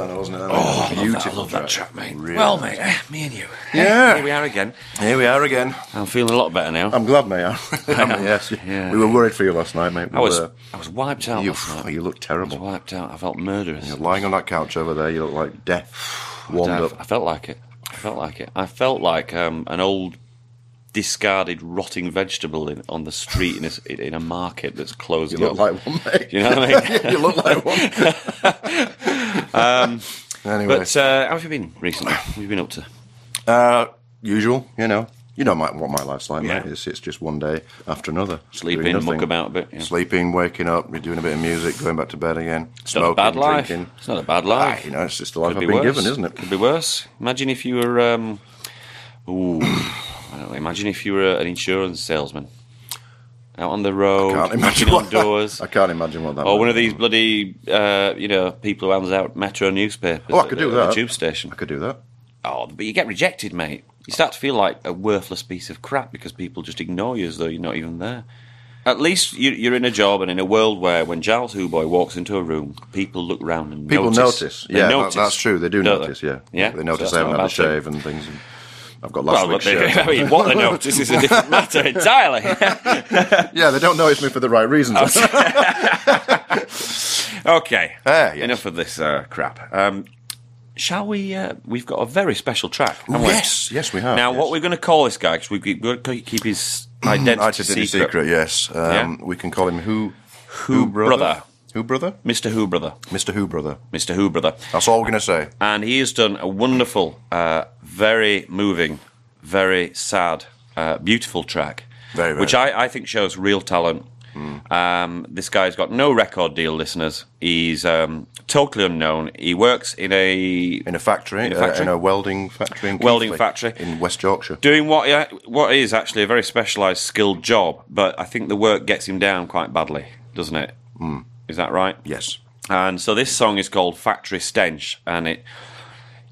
Burner, wasn't it? That Oh, was I a love that, I love that track, mate. Really well, mate, eh, me and you. Yeah. Here we are again. Here we are again. I'm feeling a lot better now. I'm glad, mate. [laughs] [laughs] I'm- yes, Yeah. we were worried for you last night, mate. We I was were. I was wiped out You, last night. you look terrible. I was wiped out. I felt murderous. You're lying on that couch over there. You look like death. [sighs] Warmed I, up. I felt like it. I felt like it. I felt like um, an old, discarded, rotting vegetable in, on the street in a, [laughs] in a market that's closing up. You look up. like one, mate. You know what I mean? you look like one. Um, Anyway. But uh, how have you been recently? What have you been up to? Uh, usual, you know. You know my, what my life's like, Yeah. mate. It's, it's just one day after another. Sleeping, muck about a bit, yeah. Sleeping, waking up, you're doing a bit of music, going back to bed again. It's not a bad life. drinking. It's not a bad life. Ah, you know, it's just the life Could I've be been worse. given, isn't it? Could be worse. Imagine if you were. Um, ooh, I don't know. Imagine if you were an insurance salesman out on the road, I can't imagine what that- doors. I can't imagine what that Or one of these bloody, uh, you know, people who hands out metro newspapers. Oh, I could the- do at that. The tube station. I could do that. Oh, but you get rejected, mate. You start to feel like a worthless piece of crap because people just ignore you as though you're not even there. At least you- you're in a job and in a world where when Giles Huboy walks into a room, people look round and People notice. notice. They Yeah, that- notice, that's true. They do notice, yeah. Yeah? They notice So that's haven't had a shave and things. and I've got last Well, week's they-. [laughs] I mean, what they notice is a different [laughs] matter entirely. [laughs] yeah, they don't notice me for the right reasons. okay, Ah, enough of this uh, crap. Um, shall we? Uh, we've got a very special track. haven't we? yes, yes, we have. Now, yes. what we're going to call this guy because we've got to keep his [clears throat] identity, Identity secret, yes. Um, Yeah? We can call him Who Who brother. Who brother? Mr. Who brother. Mr. Who brother. Mr. Who brother. That's all we're going to say. And he has done a wonderful, uh, very moving, very sad, uh, beautiful track, Very, very. which I, I think shows real talent. Um, this guy's got no record deal, listeners. He's um, totally unknown. He works in a In a factory, In a uh, in a welding factory in Welding factory. in West Yorkshire. doing what yeah, what is actually a very specialised, skilled job. But I think the work gets him down quite badly, doesn't it? Is that right? Yes. And so this song is called Factory Stench, and it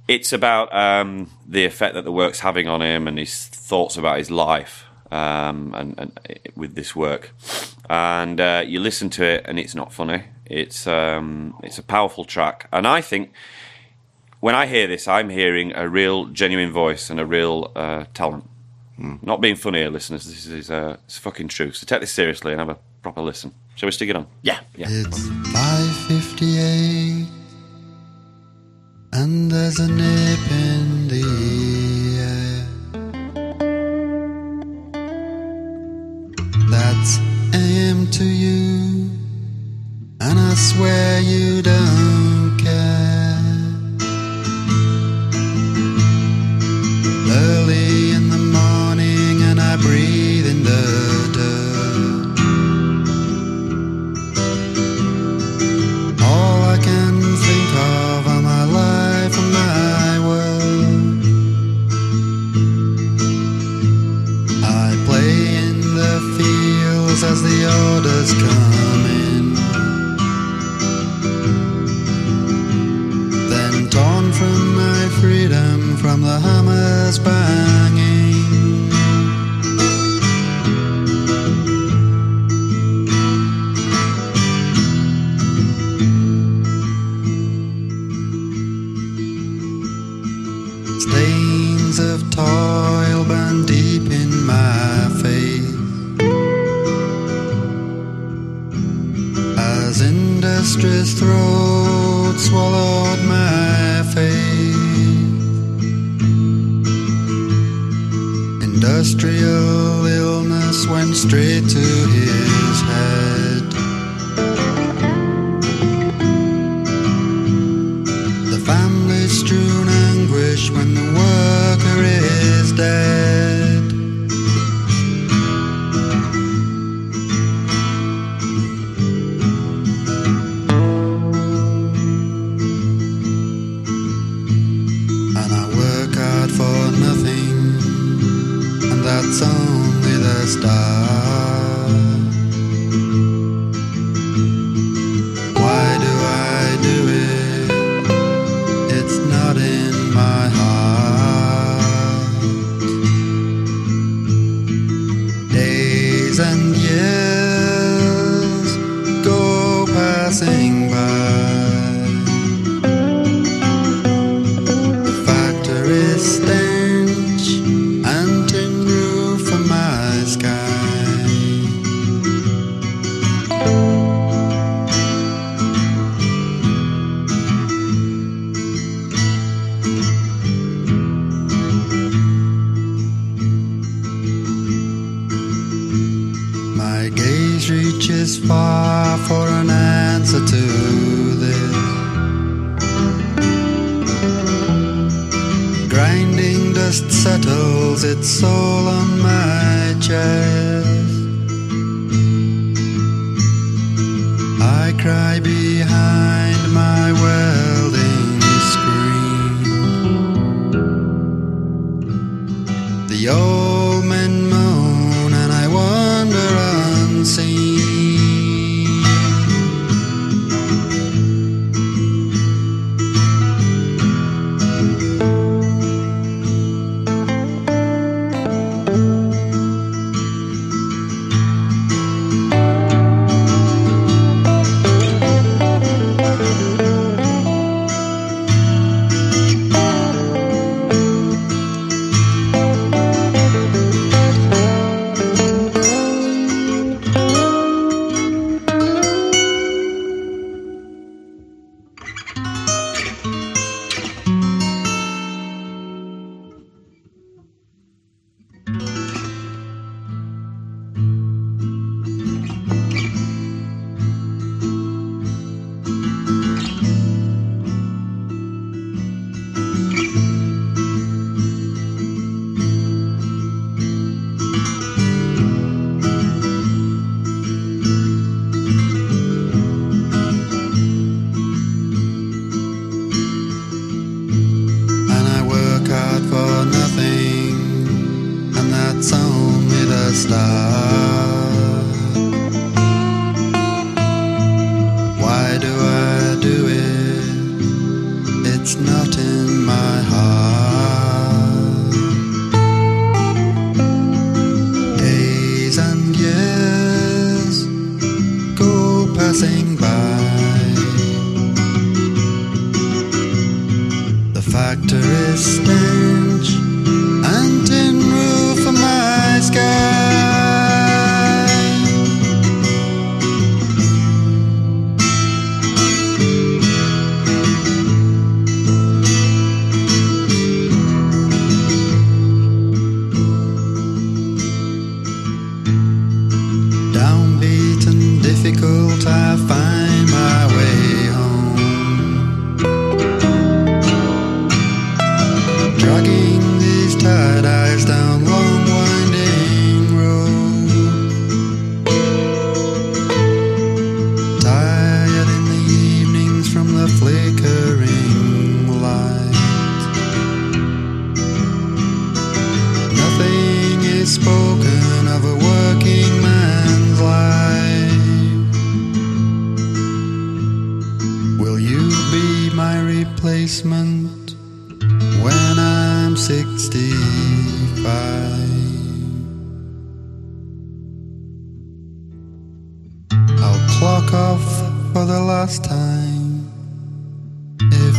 it's about um, the effect that the work's having on him and his thoughts about his life um, and, and with this work. And uh, you listen to it, and it's not funny. It's um, it's a powerful track, and I think when I hear this, I'm hearing a real, genuine voice and a real uh, talent. Not being funny, here, listeners. This is uh, it's fucking true. So take this seriously and have a proper listen. Shall we stick it on? Yeah. Yeah. It's 558 and there's a nip in the air. That's AM to you, and I swear you don't Off for the last time if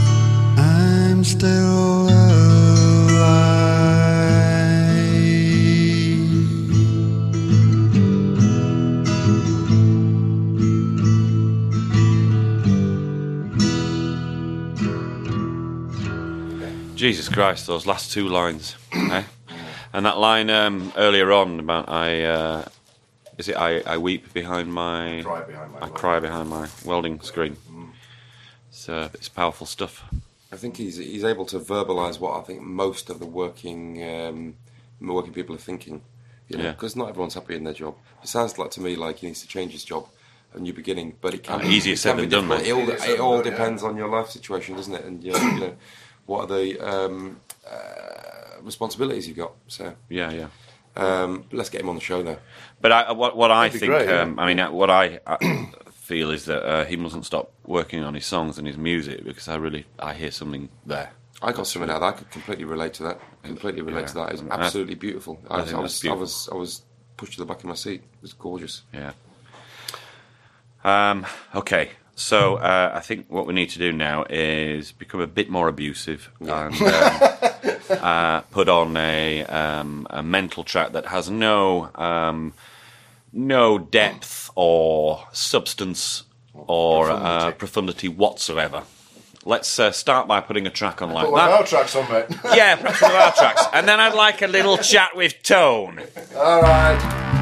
I'm still alive. Jesus Christ, those last two lines. [coughs] eh? And that line um, earlier on about I, uh, is it I, I weep behind my, Cry behind my I cry behind my welding screen. It's, uh, it's powerful stuff. I think he's he's able to verbalise what I think most of the working um, working people are thinking. You know, Yeah. because not everyone's happy in their job. It sounds like to me like he needs to change his job, a new beginning. But it can Ah, be easier it said can be than done, difficult. mate. It all, Easier it all done, yeah. depends on your life situation, doesn't it? And you know, you know what are the um, uh, responsibilities you've got. So Yeah, yeah. Um, let's get him on the show though. But I, what, what I think, great, yeah. um, I mean, uh, what I uh, [coughs] feel is that uh, he mustn't stop working on his songs and his music because I really, I hear something there. I got something out of that. I could completely relate to that. Completely relate Yeah. to that. It's I- absolutely beautiful. I I, I was, I was, I was pushed to the back of my seat. It was gorgeous. Yeah. Um, okay, so uh, I think what we need to do now is become a bit more abusive and um, [laughs] uh, put on a, um, a mental track that has no um, no depth or substance or uh, profundity whatsoever. Let's uh, start by putting a track on like Put one of that. our tracks on, mate. Yeah, perhaps one of our tracks, and then I'd like a little chat with Tone. All right.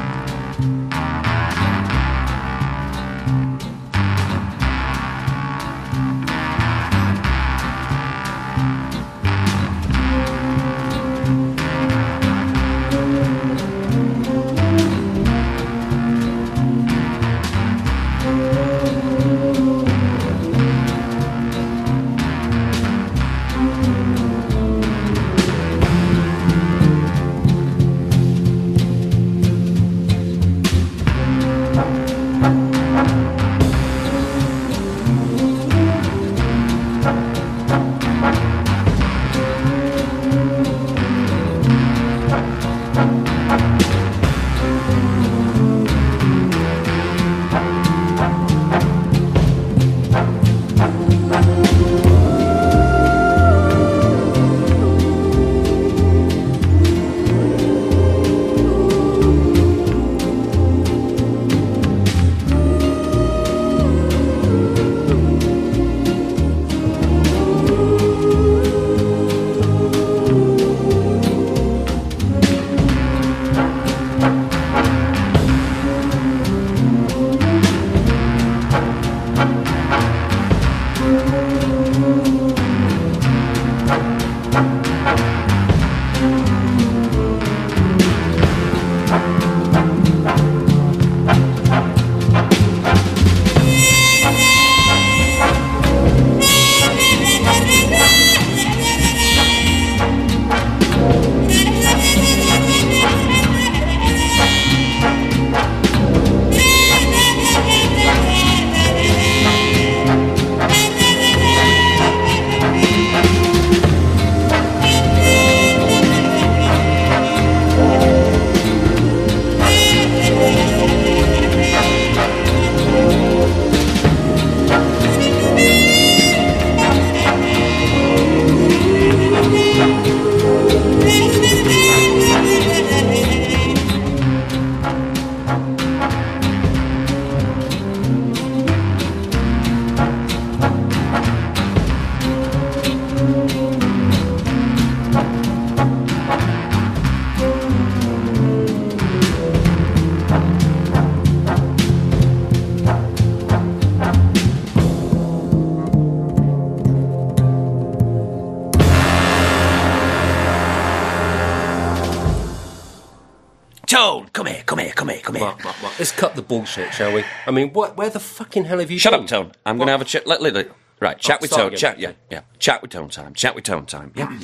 Bullshit, shall we? I mean, what? Where the fucking hell have you? Shut been? up, Tone. I'm going to have a chat. Let, let, let- right, chat Oh, with Tone. again. Chat, yeah, yeah. Chat with Tone time. Chat with Tone time. Yeah.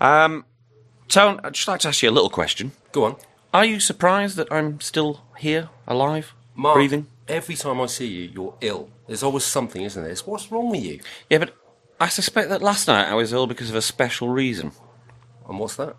um, Tone, I'd just like to ask you a little question. Go on. Are you surprised that I'm still here, alive, Mark, breathing? Every time I see you, you're ill. There's always something, isn't there? What's wrong with you? Yeah, but I suspect that last night I was ill because of a special reason. And what's that?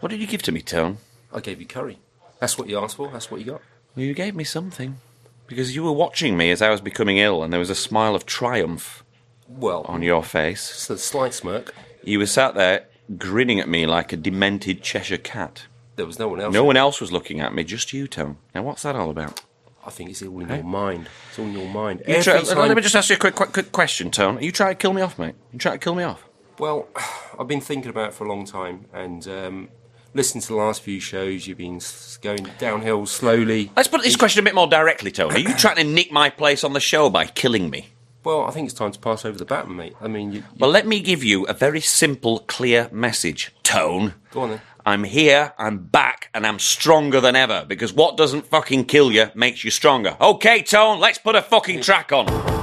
What did you give to me, Tone? I gave you curry. That's what you asked for. That's what you got. Well, you gave me something. Because you were watching me as I was becoming ill, and there was a smile of triumph Well, on your face. It's a slight smirk. You were sat there grinning at me like a demented Cheshire cat. There was no one else. No one else was looking at me, just you, Tone. Now, what's that all about? I think it's all in Hey? your mind. It's all in your mind. You try- time- Let me just ask you a quick, quick, quick question, Tone. Are you trying to kill me off, mate? You trying to kill me off? Well, [sighs] I've been thinking about it for a long time, and um, listening to the last few shows, you've been going downhill slowly. Let's put this question a bit more directly, Tone. Are you trying to nick my place on the show by killing me? Well, I think it's time to pass over the baton, mate. I mean, you, Well, let me give you a very simple, clear message, Tone. go on then. I'm here, I'm back, and I'm stronger than ever because what doesn't fucking kill you makes you stronger. Okay, Tone, let's put a fucking track on.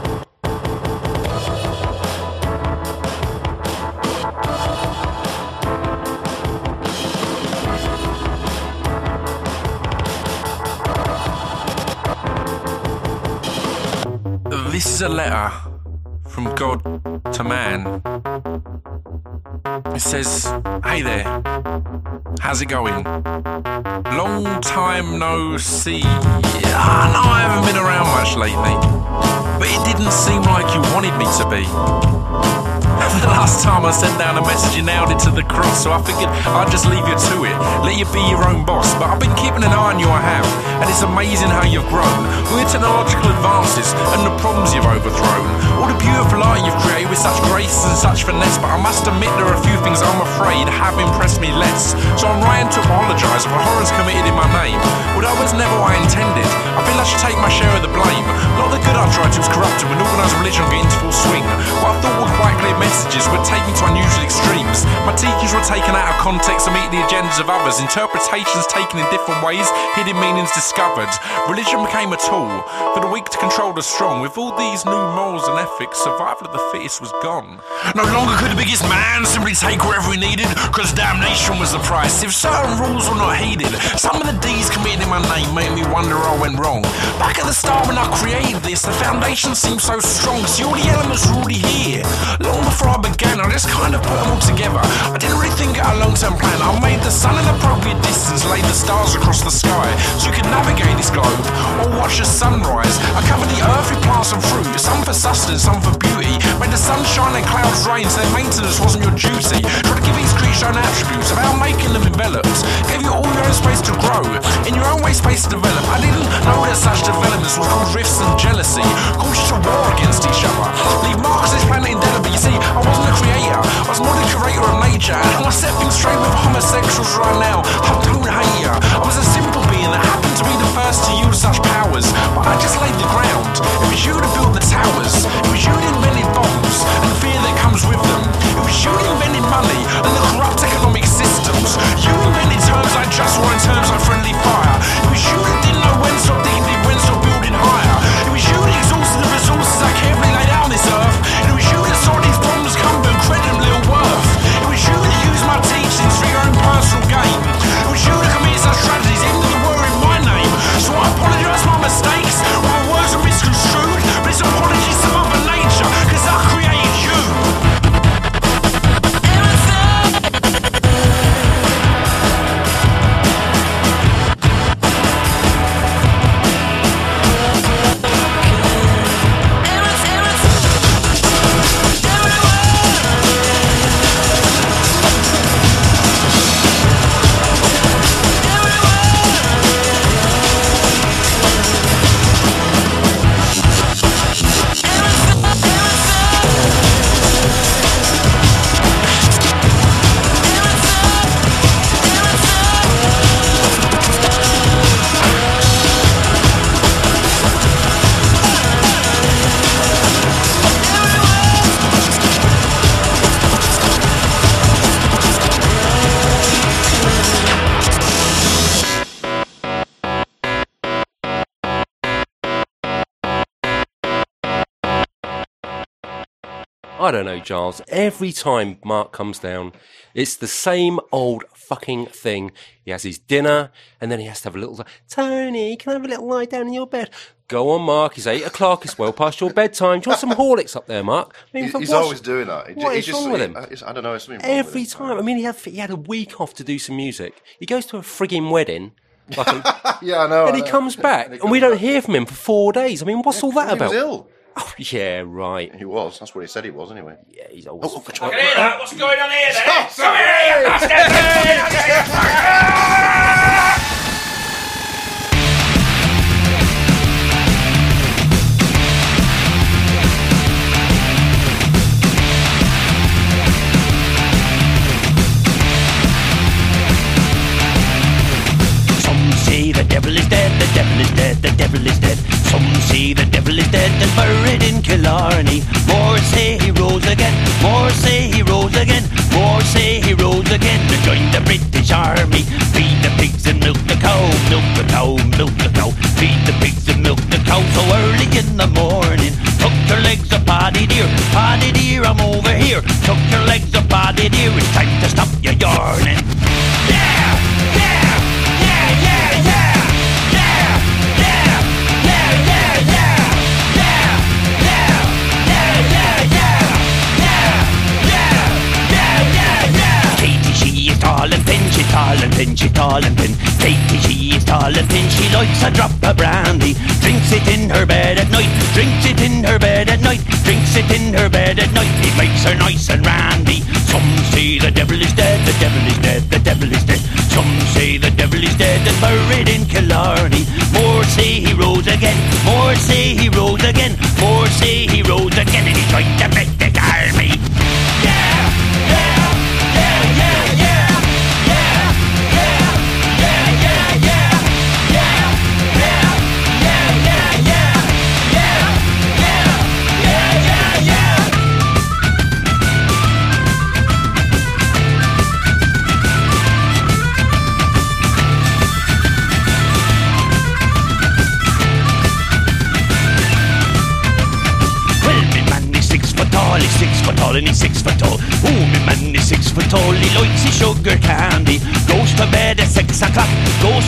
Is a letter from God to man. It says, Hey there, how's it going? Long time no see. Ah, I know I haven't been around much lately, but it didn't seem like you wanted me to be. The last time I sent down a message, you nailed it to the cross, so I figured I'd just leave you to it, let you be your own boss. But I've been keeping an eye on you, I have, and it's amazing how you've grown. All your technological advances and the problems you've overthrown. All the beautiful art you've created with such grace and such finesse. But I must admit, there are a few things I'm afraid have impressed me less. So I'm writing to apologise for horrors committed in my name. Although it was never what I intended, I feel I should take my share of the blame. A lot of the good I tried to was corrupted when organised religion got into full swing. What I thought were quite clear messages would take me to unusual extremes. My teachings were taken out of context to meet the agendas of others. Interpretations taken in different ways, hidden meanings discovered. Religion became a tool for the weak to control the strong. With all these new morals and ethics, survival of the fittest was gone. No longer could the biggest man simply take whatever he needed, because damnation was the price. If certain rules were not heeded, some of the deeds committed in my name made me wonder I went wrong. Back at the start when I created this, the foundation seemed so strong. See, all the elements were already here. Long before I began, I just kind of put them all together. I didn't really think out a long term plan. I made the sun an appropriate distance, laid the stars across the sky, so you could navigate this globe or watch the sunrise. I covered the earth with plants and fruit, some for sustenance, some for beauty. Made the sunshine and clouds rain, so their maintenance wasn't your duty. Tried to give each creature own attributes about making them enveloped. Gave you all your own space to grow, in your own way space to develop. I didn't know that such developments would cause rifts and jealousy, cause you to war against each other. Leave marks this planet indelibly. I don't know, Giles. Every time Mark comes down, it's the same old fucking thing. He has his dinner, and then he has to have a little. Tony, can I have a little lie down in your bed? Go on, Mark. It's eight o'clock. It's well past your bedtime. Do you want some Horlicks up there, Mark? I mean, He- for he's what's- always doing that. He ju- What he is just- wrong with him? it's- I don't know. It's something wrong with Every him. time. I mean, he had he had a week off to do some music. He goes to a frigging wedding. Like a, [laughs] yeah, I know. and I he know. comes [laughs] back, and, we don't hear from him for four days. I mean, what's all that He about? was ill. Oh, [laughs] yeah, right. He was. That's what he said he was, anyway. Yeah, he's always. Oh, I can hear that. What's going on here then? [laughs] Stop, Come here, you bastard! [laughs] devil is dead, the devil is dead, the devil is dead. Some say the devil is dead and buried in Killarney. More say he rose again, more say he rose again, more say he rose again to join the British Army. Feed the pigs and milk the cow, milk the cow, milk the cow. Feed the pigs and milk the cow so early in the morning. Tuck your legs up, Paddy dear, Paddy dear, I'm over here. Tuck your legs up, Paddy dear, it's time to stop your yarning. Tall and thin, she tall and thin, she tall and thin. Katie, she is tall and thin, she likes a drop of brandy. Drinks it in her bed at night, drinks it in her bed at night, drinks it in her bed at night. It makes her nice and randy. Some say the devil is dead, the devil is dead, the devil is dead. Some say the devil is dead and buried in Killarney. More say he rose again, more say he rose again, more say he rose again, and he joined the British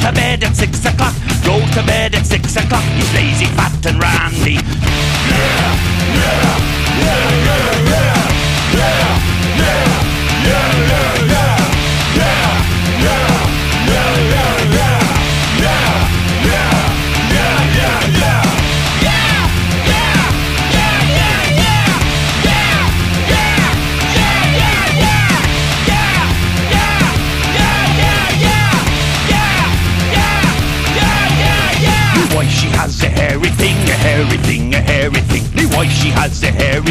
to bed at six o'clock, Go to bed at six o'clock. He's lazy, fat and randy. Me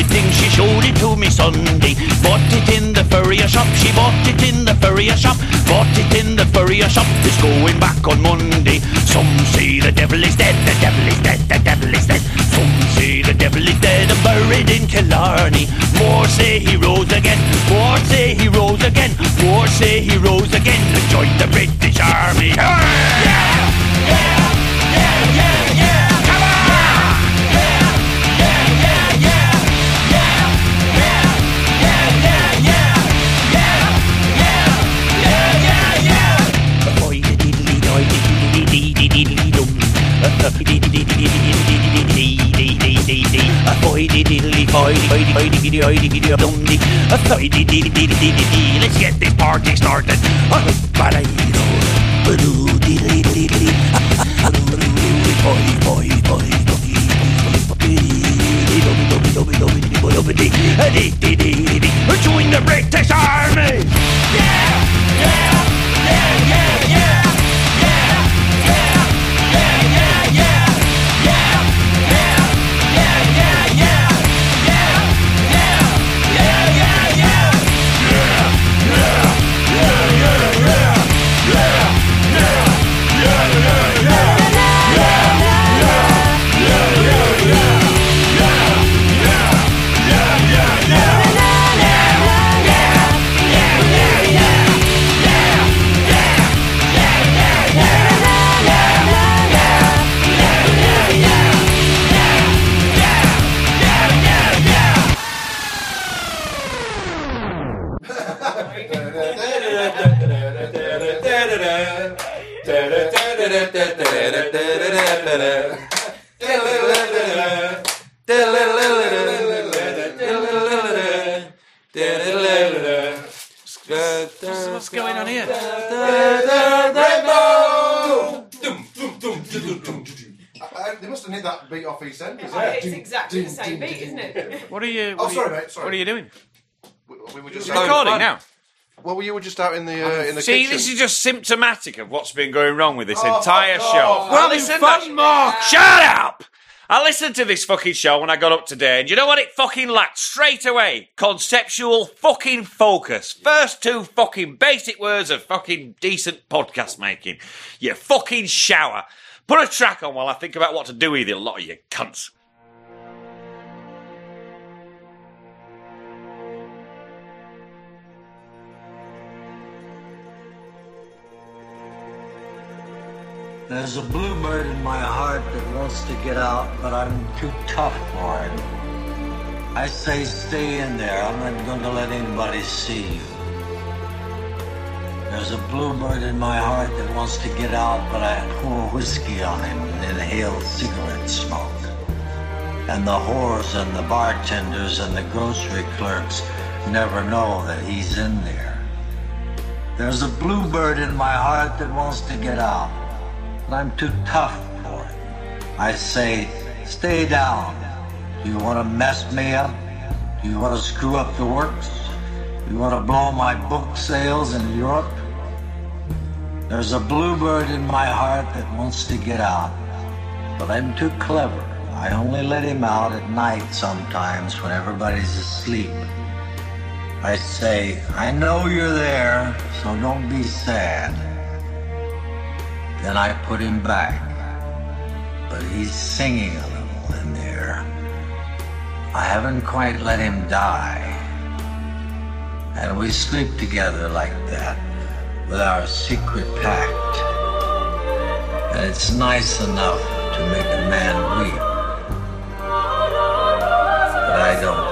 thing, she showed it to me Sunday. Bought it in the furrier shop, she bought it in the furrier shop, bought it in the furrier shop. It's going back on Monday. Some say the devil is dead, the devil is dead, the devil is dead. Some say the devil is dead and buried in Killarney. More say he rose again, more say he rose again, more say he rose again and joined the British Army. Let's get this party started. Join the British Army! Yeah. That beat off east EastEnders. Oh, it's exactly the same beat, isn't it? [laughs] What are you? Oh, what are sorry, you- mate. Sorry. What are you doing? We, we were just You're recording now. Well, you were just out in the uh, in the See, kitchen. this is just symptomatic of what's been going wrong with this Oh, entire fuck show. off. Well, Having listen, fun, to- Mark. Shut up! I listened to this fucking show when I got up today, and you know what it fucking lacked straight away? Conceptual fucking focus. First two fucking basic words of fucking decent podcast making. You fucking shower. Put a track on while I think about what to do with you, lot of you cunts. There's a bluebird in my heart that wants to get out, but I'm too tough for it. I say stay in there. I'm not going to let anybody see you. There's a bluebird in my heart that wants to get out, but I pour whiskey on him and inhale cigarette smoke. And the whores and the bartenders and the grocery clerks never know that he's in there. There's a bluebird in my heart that wants to get out, but I'm too tough for it. I say, stay down. Do you want to mess me up? Do you want to screw up the works? You want to blow my book sales in Europe? There's a bluebird in my heart that wants to get out, but I'm too clever. I only let him out at night sometimes when everybody's asleep. I say, I know you're there, so don't be sad. Then I put him back, but he's singing a little in there. I haven't quite let him die. And we sleep together like that with our secret pact. And it's nice enough to make a man weep. But I don't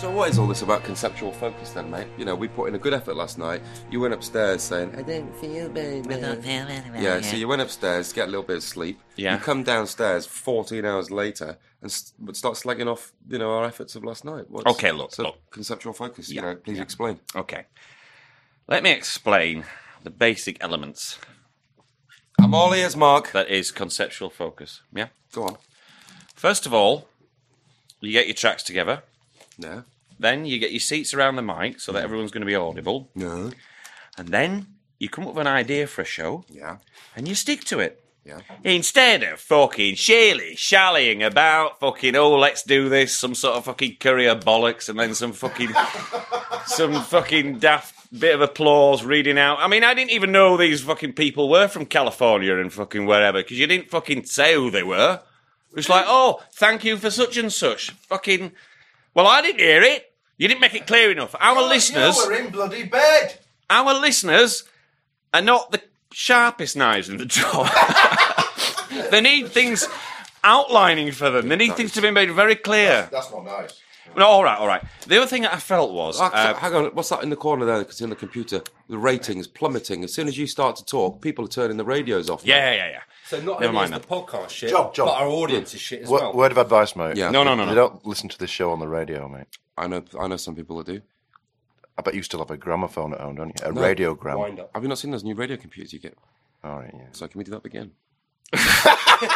So what is all this about conceptual focus, then, mate. You know, we put in a good effort last night. You went upstairs saying, "I don't feel very well." I don't feel very well, Yeah, yeah. so you went upstairs to get a little bit of sleep. Yeah. You come downstairs 14 hours later and st- start slagging off, you know, our efforts of last night. What's- Okay, look, so look. conceptual focus. You Yeah, know, please explain. Okay. Let me explain the basic elements. I'm all ears, Mark. That is conceptual focus. Yeah. Go on. First of all, you get your tracks together. Then you get your seats around the mic so that everyone's going to be audible. No. And then you come up with an idea for a show. Yeah. And you stick to it. Yeah. Instead of fucking shilly shallying about fucking oh let's do this some sort of fucking courier bollocks and then some fucking [laughs] some fucking daft bit of applause reading out. I mean I didn't even know these fucking people were from California and fucking wherever because you didn't fucking say who they were. It was like oh thank you for such and such. Fucking well I didn't hear it. You didn't make it clear enough. Our listeners You were in bloody bed. our listeners are not the sharpest knives in the drawer. [laughs] they need things outlining for them. They need things to be made very clear. That's not nice. No, all right, all right. The other thing that I felt was, uh, hang on, what's that in the corner there? Because in the computer, the ratings plummeting. As soon as you start to talk, people are turning the radios off. yeah, yeah, yeah. So not Never only mind is the podcast shit, Job, job. but our audience is shit as Word, well. word of advice, mate. Yeah. No, no, no, They no. don't listen to this show on the radio, mate. I know, I know some people that do. I bet you still have a gramophone at home, don't you? A No. radiogram. Wind up. Have you not seen those new radio computers you get? All right, yeah. So can we do that again?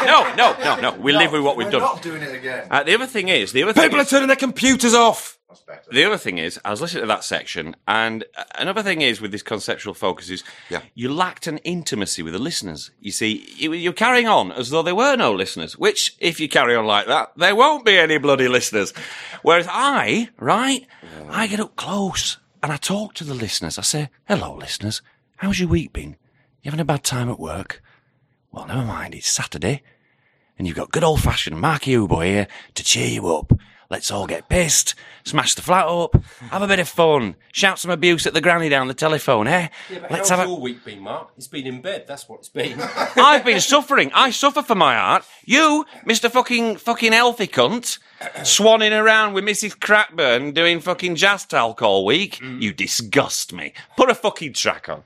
No, no, no, no. We live with what we've We're done. not doing it again. Uh, the other thing is, the other thing People are is, turning their computers off. That's better. the other thing is, I was listening to that section, and uh, another thing is with this conceptual focus is, Yeah. you lacked an intimacy with the listeners. You see, you, you're carrying on as though there were no listeners. Which, if you carry on like that, there won't be any bloody listeners. Whereas I, right, I get up close and I talk to the listeners. I say, "Hello, listeners. How's your week been? You having a bad time at work? Well, never mind. It's Saturday." and you've got good old fashioned Marky Ubo here to cheer you up. Let's all get pissed, smash the flat up, have a bit of fun, shout some abuse at the granny down the telephone, eh? Yeah, but Let's how's have a. your week been, Mark? It's been in bed. That's what it's been. [laughs] I've been suffering. I suffer for my art. You, Mr. fucking fucking healthy cunt, swanning around with Mrs. Crackburn doing fucking jazz talk all week. You disgust me. Put a fucking track on.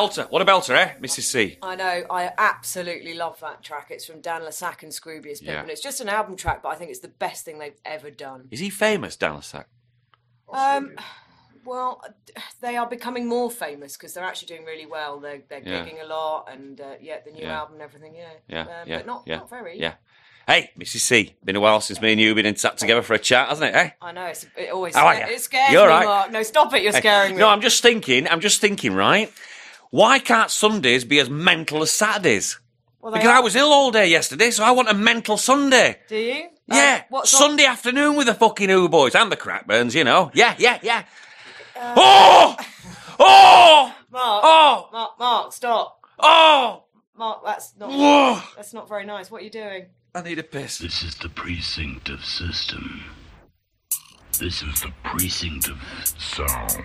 Belter! What a belter, eh, Mrs. C? I know. I absolutely love that track. It's from Dan le Sac and Scroobius Yeah. Pipman. It's just an album track, but I think it's the best thing they've ever done. Is he famous, Dan le Sac? Um, well, they are becoming more famous because they're actually doing really well. They're they're Yeah. gigging a lot, and uh, yeah, the new Yeah. album and everything. Yeah, Yeah, um, yeah, but not yeah, not very. Yeah. Hey, Mrs. C. Been a while since me and you have been in sat together for a chat, hasn't it? Eh? I know. It's, it always How are sca- it scares You all me, right? Mark. No, stop it! You're Hey, scaring me. No, I'm just thinking. I'm just thinking. Right? Why can't Sundays be as mental as Saturdays? Well, because are- I was ill all day yesterday, so I want a mental Sunday. Do you? Yeah, Um, what's on- Sunday afternoon with the fucking Who boys and the Crackburns, you know. Yeah, yeah, yeah. Uh, oh, [laughs] oh, Mark. Oh! Mark. Mark, stop. oh! Mark, that's not. Whoa. That's not very nice. What are you doing? I need a piss. This is the precinct of system. This is the precinct of sound.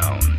sound.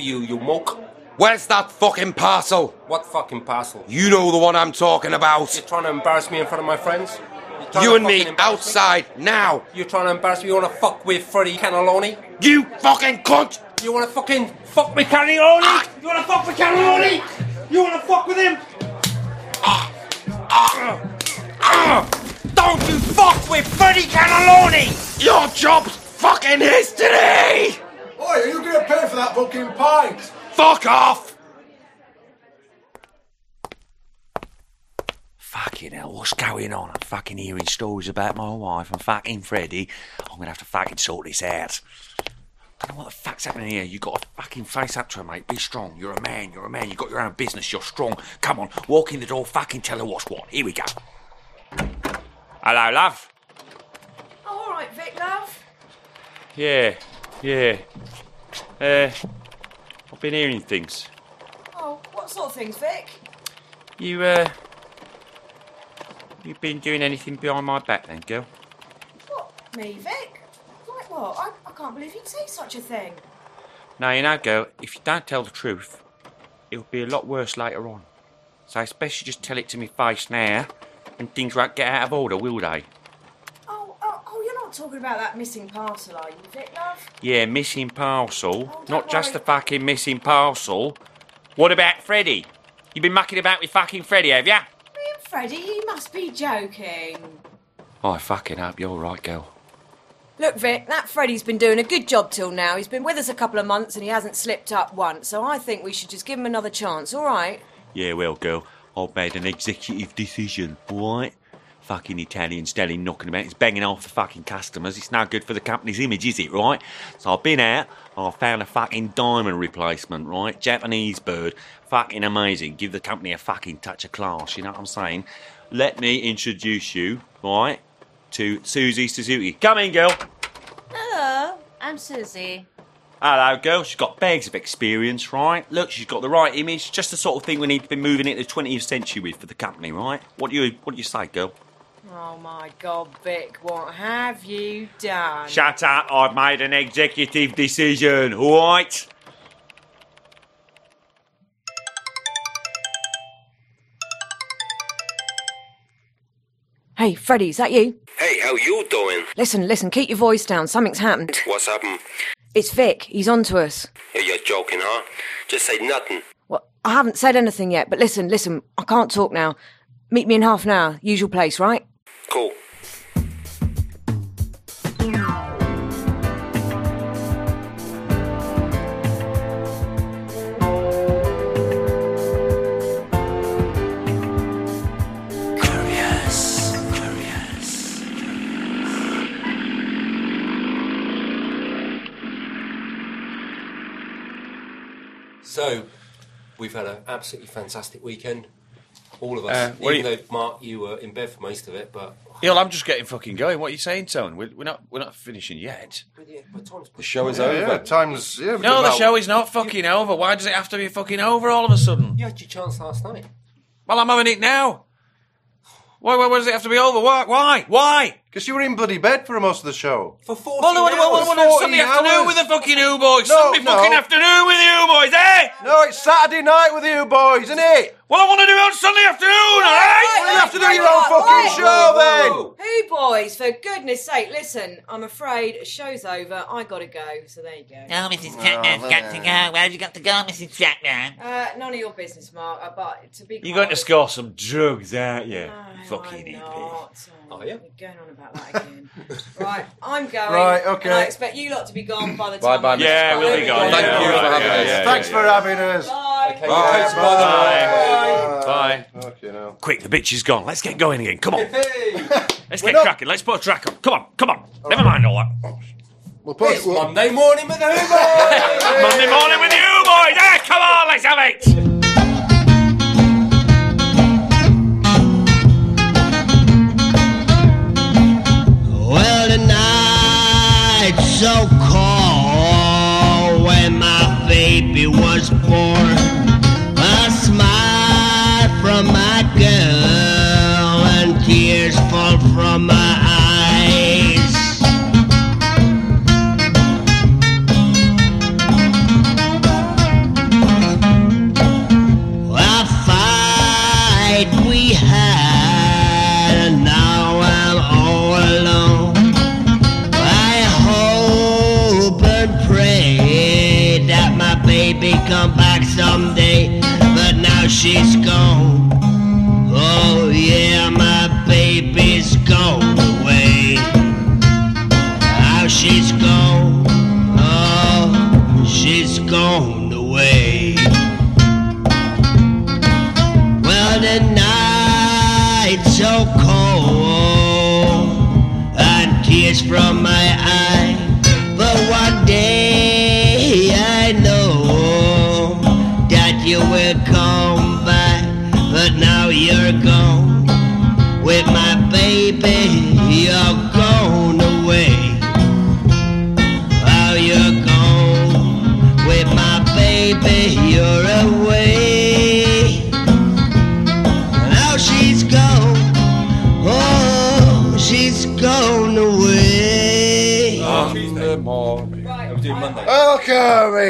You, you moke? Where's that fucking parcel? What fucking parcel? You know the one I'm talking about. You're trying to embarrass me in front of my friends? You and me outside now. You're trying to embarrass me? You want to fuck with Freddie Cannelloni? You fucking cunt! You want to fucking fuck with Cannelloni? Ah! You want to fuck with Cannelloni? You want to fuck with him? Don't you fuck with Freddie Cannelloni! Your job's fucking history! Oi, are you going to pay for that fucking pint? Fuck off! Fuck Fucking hell, what's going on? I'm fucking hearing stories about my wife and fucking Freddy. I'm gonna have to fucking sort this out. don't know what the fuck's happening here. You got to fucking face up to her, mate. Be strong. You're a man. You're a man. You got your own business. You're strong. Come on, walk in the door. Fucking tell her what's what. Here we go. Hello, love. Oh, all right, Vic, love. Yeah, yeah. Uh, I've been hearing things. Oh, what sort of things, Vic? You, uh, you been doing anything behind my back, then, girl? What, me, Vic? Like what? I, I can't believe you'd say such a thing. Now, you know, girl, if you don't tell the truth, it'll be a lot worse later on. So it's best you just tell it to me face now, and things won't get out of order, will they? Oh, oh, oh, you're not talking about that missing parcel, are you, Vic, love? Yeah, missing parcel. Oh, not just the fucking missing parcel. What about Freddy? You've been mucking about with fucking Freddy, have ya? Me and Freddie, you must be joking. I fucking hope you're right, girl. Look, Vic, that Freddy's been doing a good job till now. He's been with us a couple of months and he hasn't slipped up once, so I think we should just give him another chance, all right? Yeah, well, girl, I've made an executive decision, alright? Fucking Italian stallion knocking about, it's banging off the fucking customers. It's no good for the company's image, is it, right? So I've been out, I found a fucking diamond replacement, right? Japanese bird, fucking amazing. Give the company a fucking touch of class, you know what I'm saying? Let me introduce you, right, to Susie Suzuki. Come in, girl. Hello, I'm Susie. Hello, girl. She's got bags of experience, right? Look, she's got the right image. Just the sort of thing we need to be moving into the 20th century with for the company, right? What do you What do you say, girl? Oh my god, Vic, what have you done? Shut up! I've made an executive decision. All right. Hey, Freddie, is that you? Hey, how you doing? Listen, listen, keep your voice down. Something's happened. What's happened? It's Vic. He's on to us. You're joking, huh? Just say nothing. Well, I haven't said anything yet, but listen, listen, I can't talk now. Meet me in half an hour. Usual place, right? Cool. Curious, curious. So, we've had an absolutely fantastic weekend. All of us. Uh, what Even you- though, Mark, you were in bed for most of it, but. Yeah, well, I'm just getting fucking going. What are you saying, Tone? We're, we're not we're not finishing yet. The show is Yeah, over. yeah, time's. Yeah, we've No, got the show is not fucking over. Why does it have to be fucking over all of a sudden? You had your chance last night. Well, I'm having it now. Why, why, why does it have to be over? Why? Why? Why? Because you were in bloody bed for most of the show. For 14 Well, what, what, what, what, hours. Sunday 14 afternoon hours. with the fucking U boys. No, Sunday no. fucking afternoon with the U boys, eh? No, it's Saturday night with you boys, isn't it? Well, I want to do it on Sunday afternoon, alright? Well, you have to do your own fucking show then. Who, boys? For goodness sake, listen, I'm afraid the show's over. I gotta go, so there you go. Oh, Mrs. Chapman's got to go. Where have you got to go, Mrs. Chapman? Uh, none of your business, Mark, uh, but to be You're quite going to honest- score some drugs, aren't you? No, fucking I'm hippie. not. Oh, yeah? We're going on about that again. [laughs] right, I'm going. Right, okay. And I expect you lot to be gone by the time. bye, I- Mrs. Yeah, we'll be gone. Thank Yeah, you for right, having yeah, us. yeah, Thanks yeah, for yeah. having us. Bye. Okay, Bye. Bye. Bye. Bye. Okay, now. Quick, the bitch is gone. Let's get going again. Come on. Let's get cracking. Let's put a track on. Come on, come on. Never mind all that. We'll put It's Monday morning with the Hoover! Monday morning with you boys. Eh, come on, let's have it. So cold when my baby was born. A smile from my girl and tears fall from my baby come back someday, but now she's gone. Oh yeah,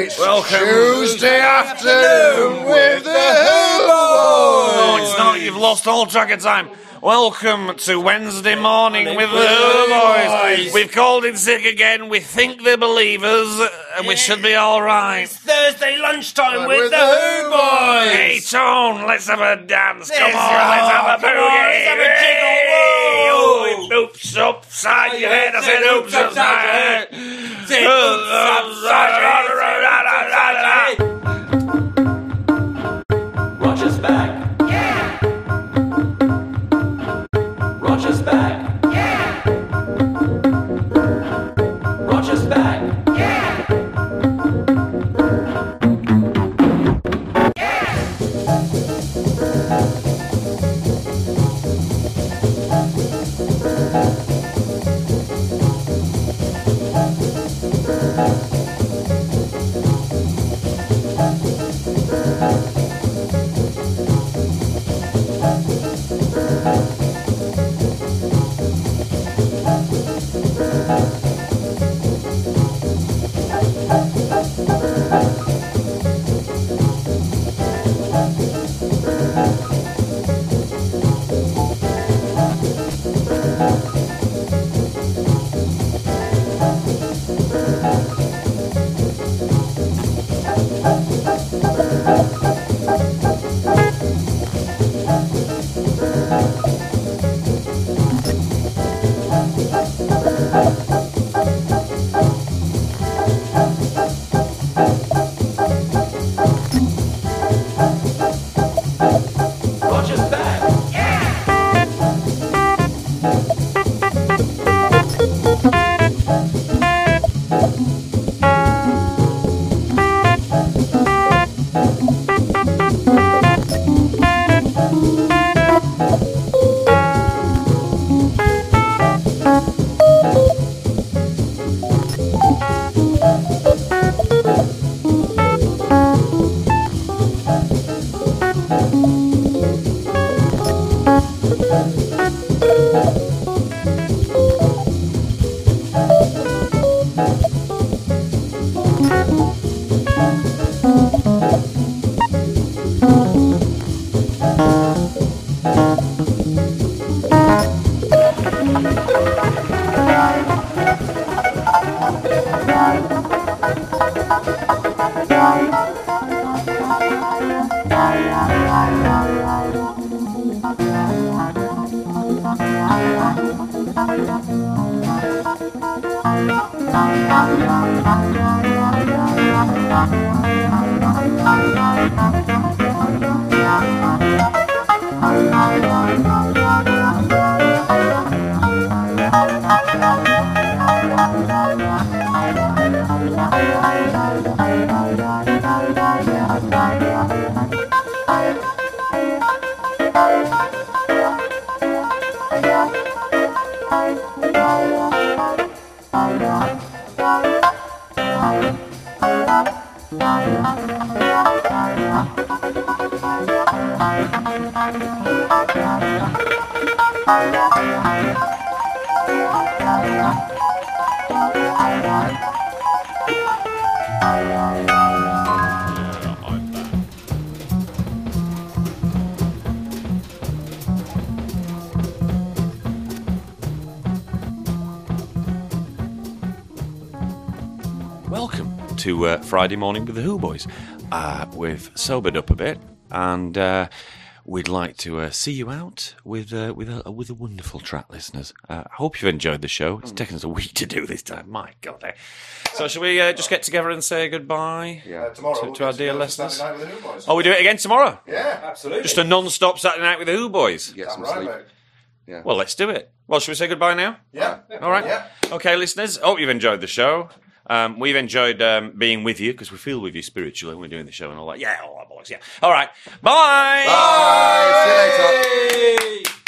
it's Welcome. Tuesday afternoon with the Who No, it's not. You've lost all track of time. Welcome to Wednesday morning with the Who Boys. We've called in sick again. We think they're believers, and we should be all right. Thursday lunchtime with the Who Boys. Hey, Tone, let's have a dance. Come on, Let's let's have a boogie. let's have a jiggle. Oops upside your head. I said oops upside your head. Said oops uh, upside uh, uh, your head. Roger's back. Yeah. Roger's back. Welcome to uh, Friday morning with the Who Boys. Uh, we've sobered up a bit, and uh, we'd like to uh, see you out with uh, with a with a wonderful track, listeners. Uh, I hope you've enjoyed the show. It's taken us a week to do this time. My God! eh? So shall we uh, just get together and say goodbye Uh, tomorrow to, we'll to our dear listeners? Night with the Who Boys. Oh, we do it again tomorrow. Yeah, absolutely. Just a non-stop Saturday night with the Who Boys. Get Damn right, mate. Yeah. Well, let's do it. Well, should we say goodbye now? Yeah. All right. Yeah. Okay, listeners. Hope you've enjoyed the show. Um, we've enjoyed um, being with you because we feel with you spiritually when we're doing the show and all that. Yeah, all that bollocks. Yeah. All right. Bye. Bye. See you later.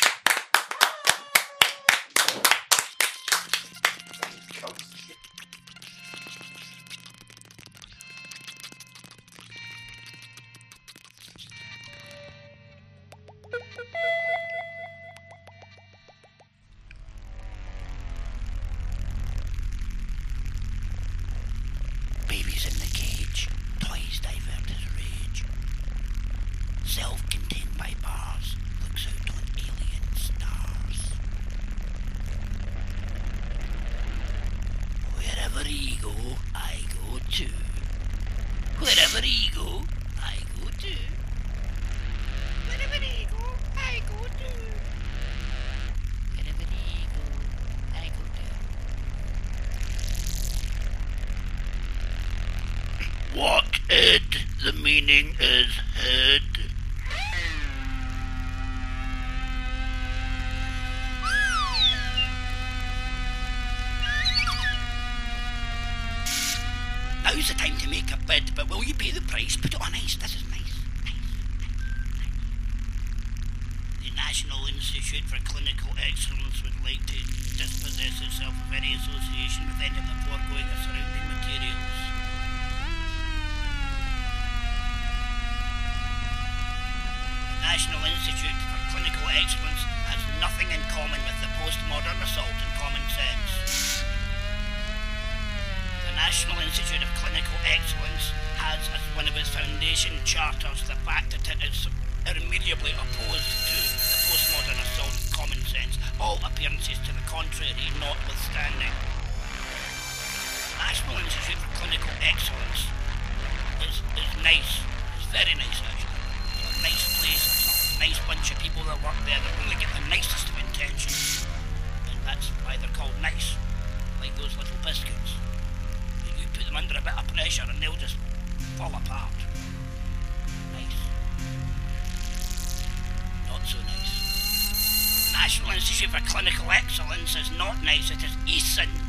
For Clinical Excellence is not nice, it is ESIN.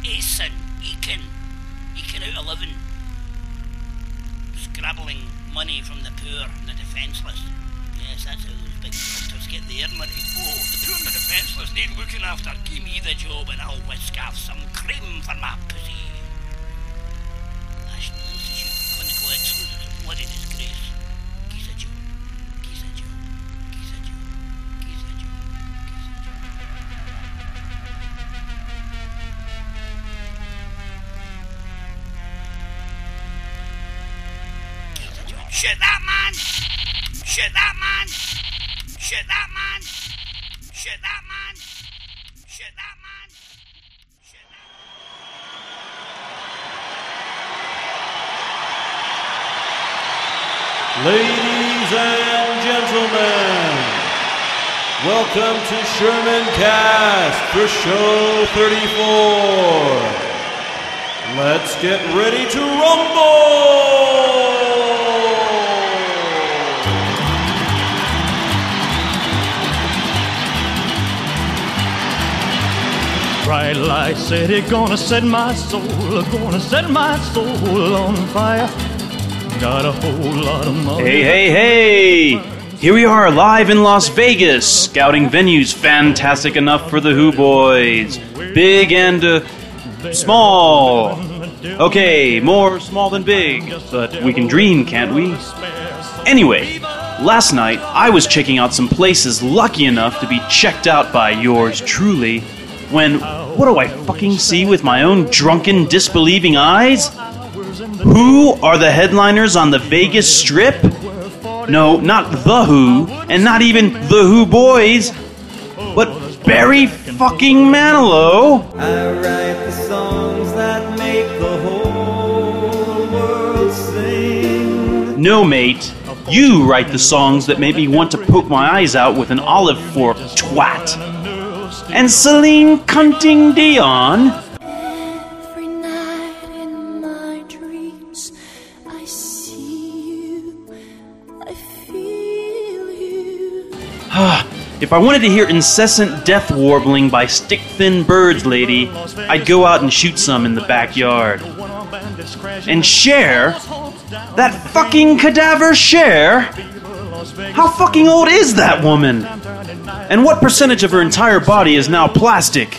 ESIN. Ekin. Ekin out a living. Scrabbling money from the poor and the defenceless. Yes, that's how those big doctors get their money. Oh, the poor and the defenceless need looking after. Give me the job and I'll whisk off some cream for my pussy. Welcome to Sherman Cast for show 34. Let's get ready to rumble! Bright light city gonna set my soul, gonna set my soul on fire. Got a whole lot of money. Hey, hey, hey! Here we are live in Las Vegas, scouting venues fantastic enough for the Who Boys. Big and uh, small. Okay, more small than big, but we can dream, can't we? Anyway, last night I was checking out some places lucky enough to be checked out by yours truly. When what do I fucking see with my own drunken, disbelieving eyes? Who are the headliners on the Vegas Strip? No, not The Who, and not even The Who Boys, but Barry fucking Manilow. I write the songs that make the whole world sing. No, mate, you write the songs that make me want to poke my eyes out with an olive fork, twat. And Celine Cunting Dion. If I wanted to hear incessant death warbling by stick thin birds, lady, I'd go out and shoot some in the backyard. And Cher, that fucking cadaver Cher, how fucking old is that woman? And what percentage of her entire body is now plastic?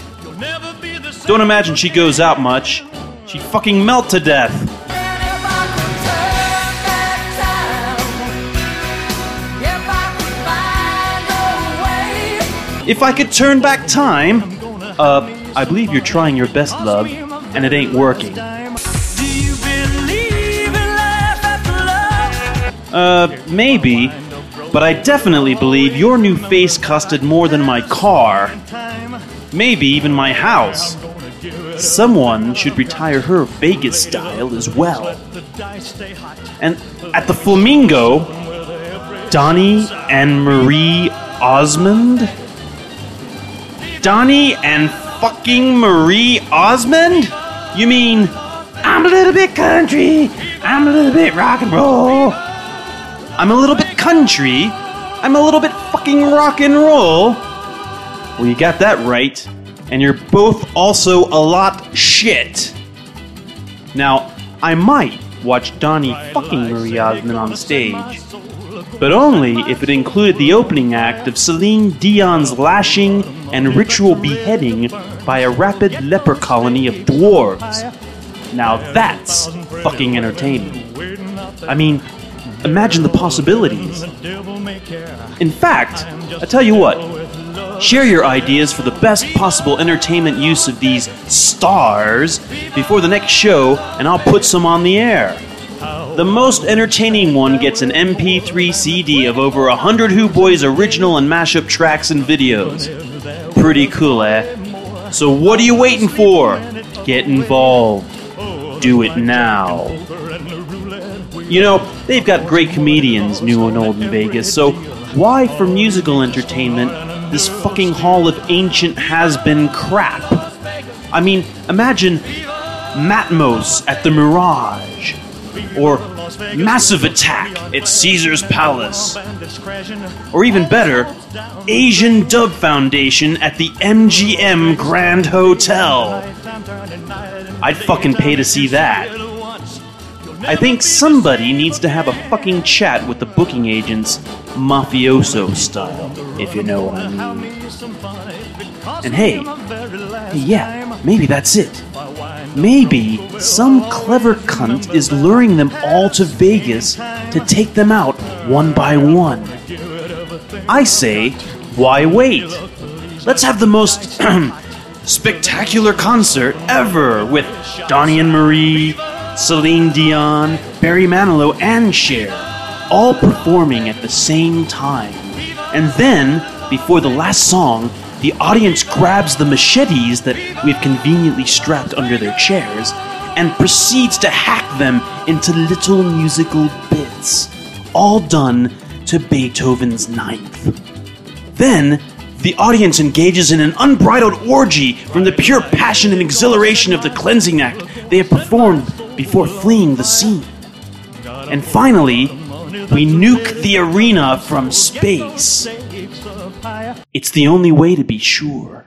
Don't imagine she goes out much. She'd fucking melt to death. If I could turn back time, uh, I believe you're trying your best, love, and it ain't working. Uh, maybe, but I definitely believe your new face costed more than my car. Maybe even my house. Someone should retire her Vegas style as well. And at the Flamingo, Donnie and Marie Osmond? Donnie and fucking Marie Osmond? You mean I'm a little bit country, I'm a little bit rock and roll. I'm a little bit country, I'm a little bit fucking rock and roll. Well, you got that right. And you're both also a lot shit. Now, I might watch Donnie fucking Marie Osmond on stage, but only if it included the opening act of Celine Dion's lashing and ritual beheading by a rapid leper colony of dwarves. Now that's fucking entertaining. I mean, imagine the possibilities. In fact, I tell you what, share your ideas for the best possible entertainment use of these stars before the next show, and I'll put some on the air. The most entertaining one gets an MP3 CD of over 100 Who Boys original and mashup tracks and videos. Pretty cool, eh? So what are you waiting for? Get involved. Do it now. You know, they've got great comedians, new and old in Vegas, so why, for musical entertainment, this fucking hall of ancient has been crap? I mean, imagine Matmos at the Mirage, or Massive Attack at Caesar's Palace, or even better, Asian Dub Foundation at the MGM Grand Hotel. I'd fucking pay to see that. I think somebody needs to have a fucking chat with the booking agents, mafioso style, if you know what I mean. And hey, hey, yeah, maybe that's it. Maybe some clever cunt is luring them all to Vegas to take them out one by one. I say, why wait? Let's have the most [clears throat] spectacular concert ever with Donnie and Marie, Celine Dion, Barry Manilow, and Cher, all performing at the same time. And then, before the last song, the audience grabs the machetes that we've conveniently strapped under their chairs and proceeds to hack them into little musical bits, all done to Beethoven's ninth. Then, the audience engages in an unbridled orgy from the pure passion and exhilaration of the cleansing act they have performed before fleeing the scene. And finally, we nuke the arena from space. It's the only way to be sure.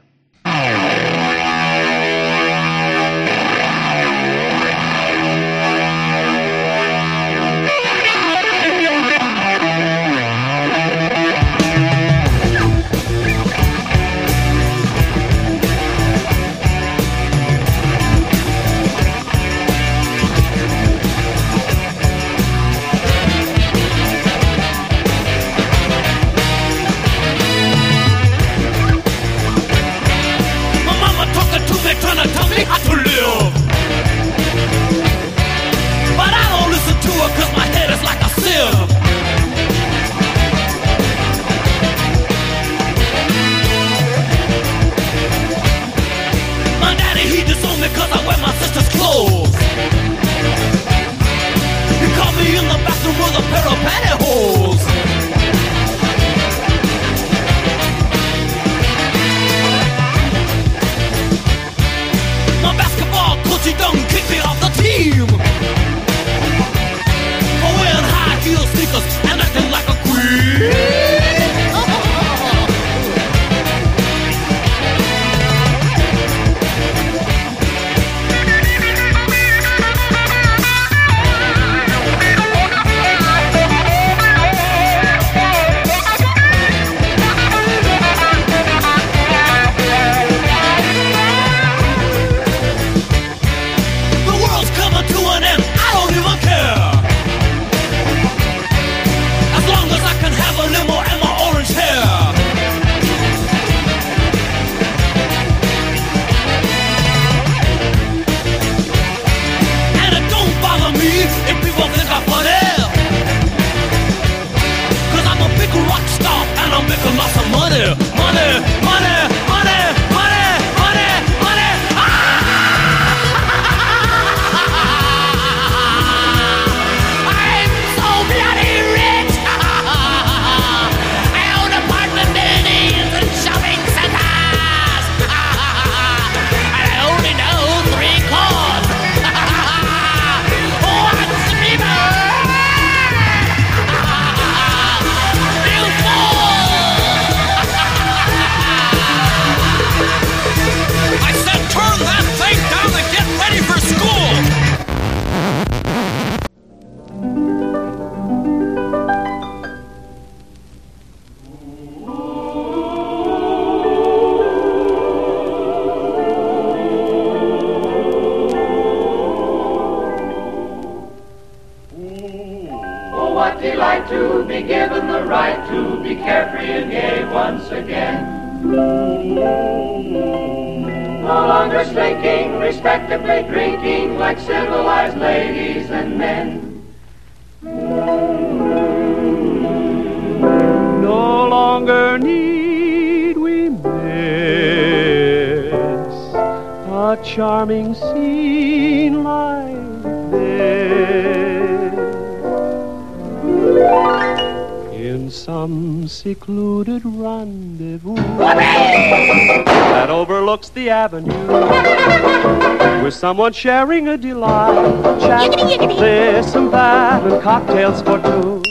Someone sharing a delight. Chat this and that and cocktails for two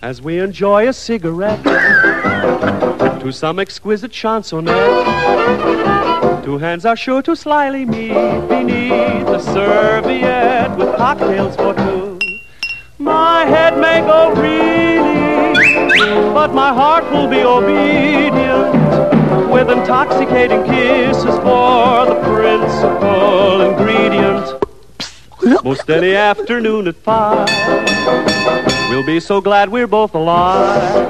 as we enjoy a cigarette to some exquisite chansonette. Two hands are sure to slyly meet beneath the serviette with cocktails for two. My head may go reeling, but my heart will be obedient with intoxicating kisses for the principal ingredient. Most any afternoon at five, we'll be so glad we're both alive.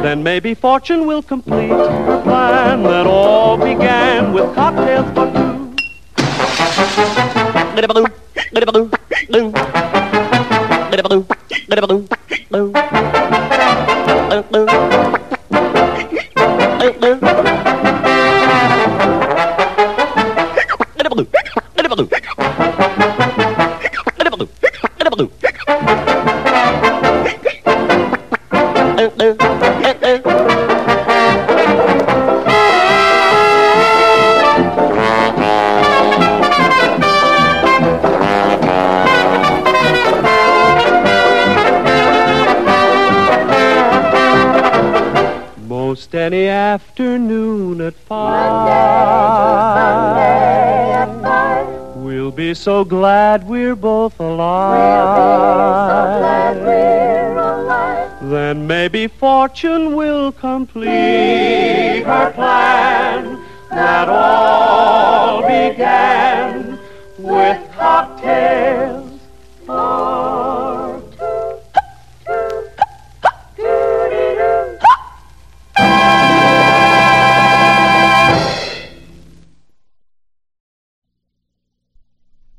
Then maybe fortune will complete her plan that all began with cocktails so glad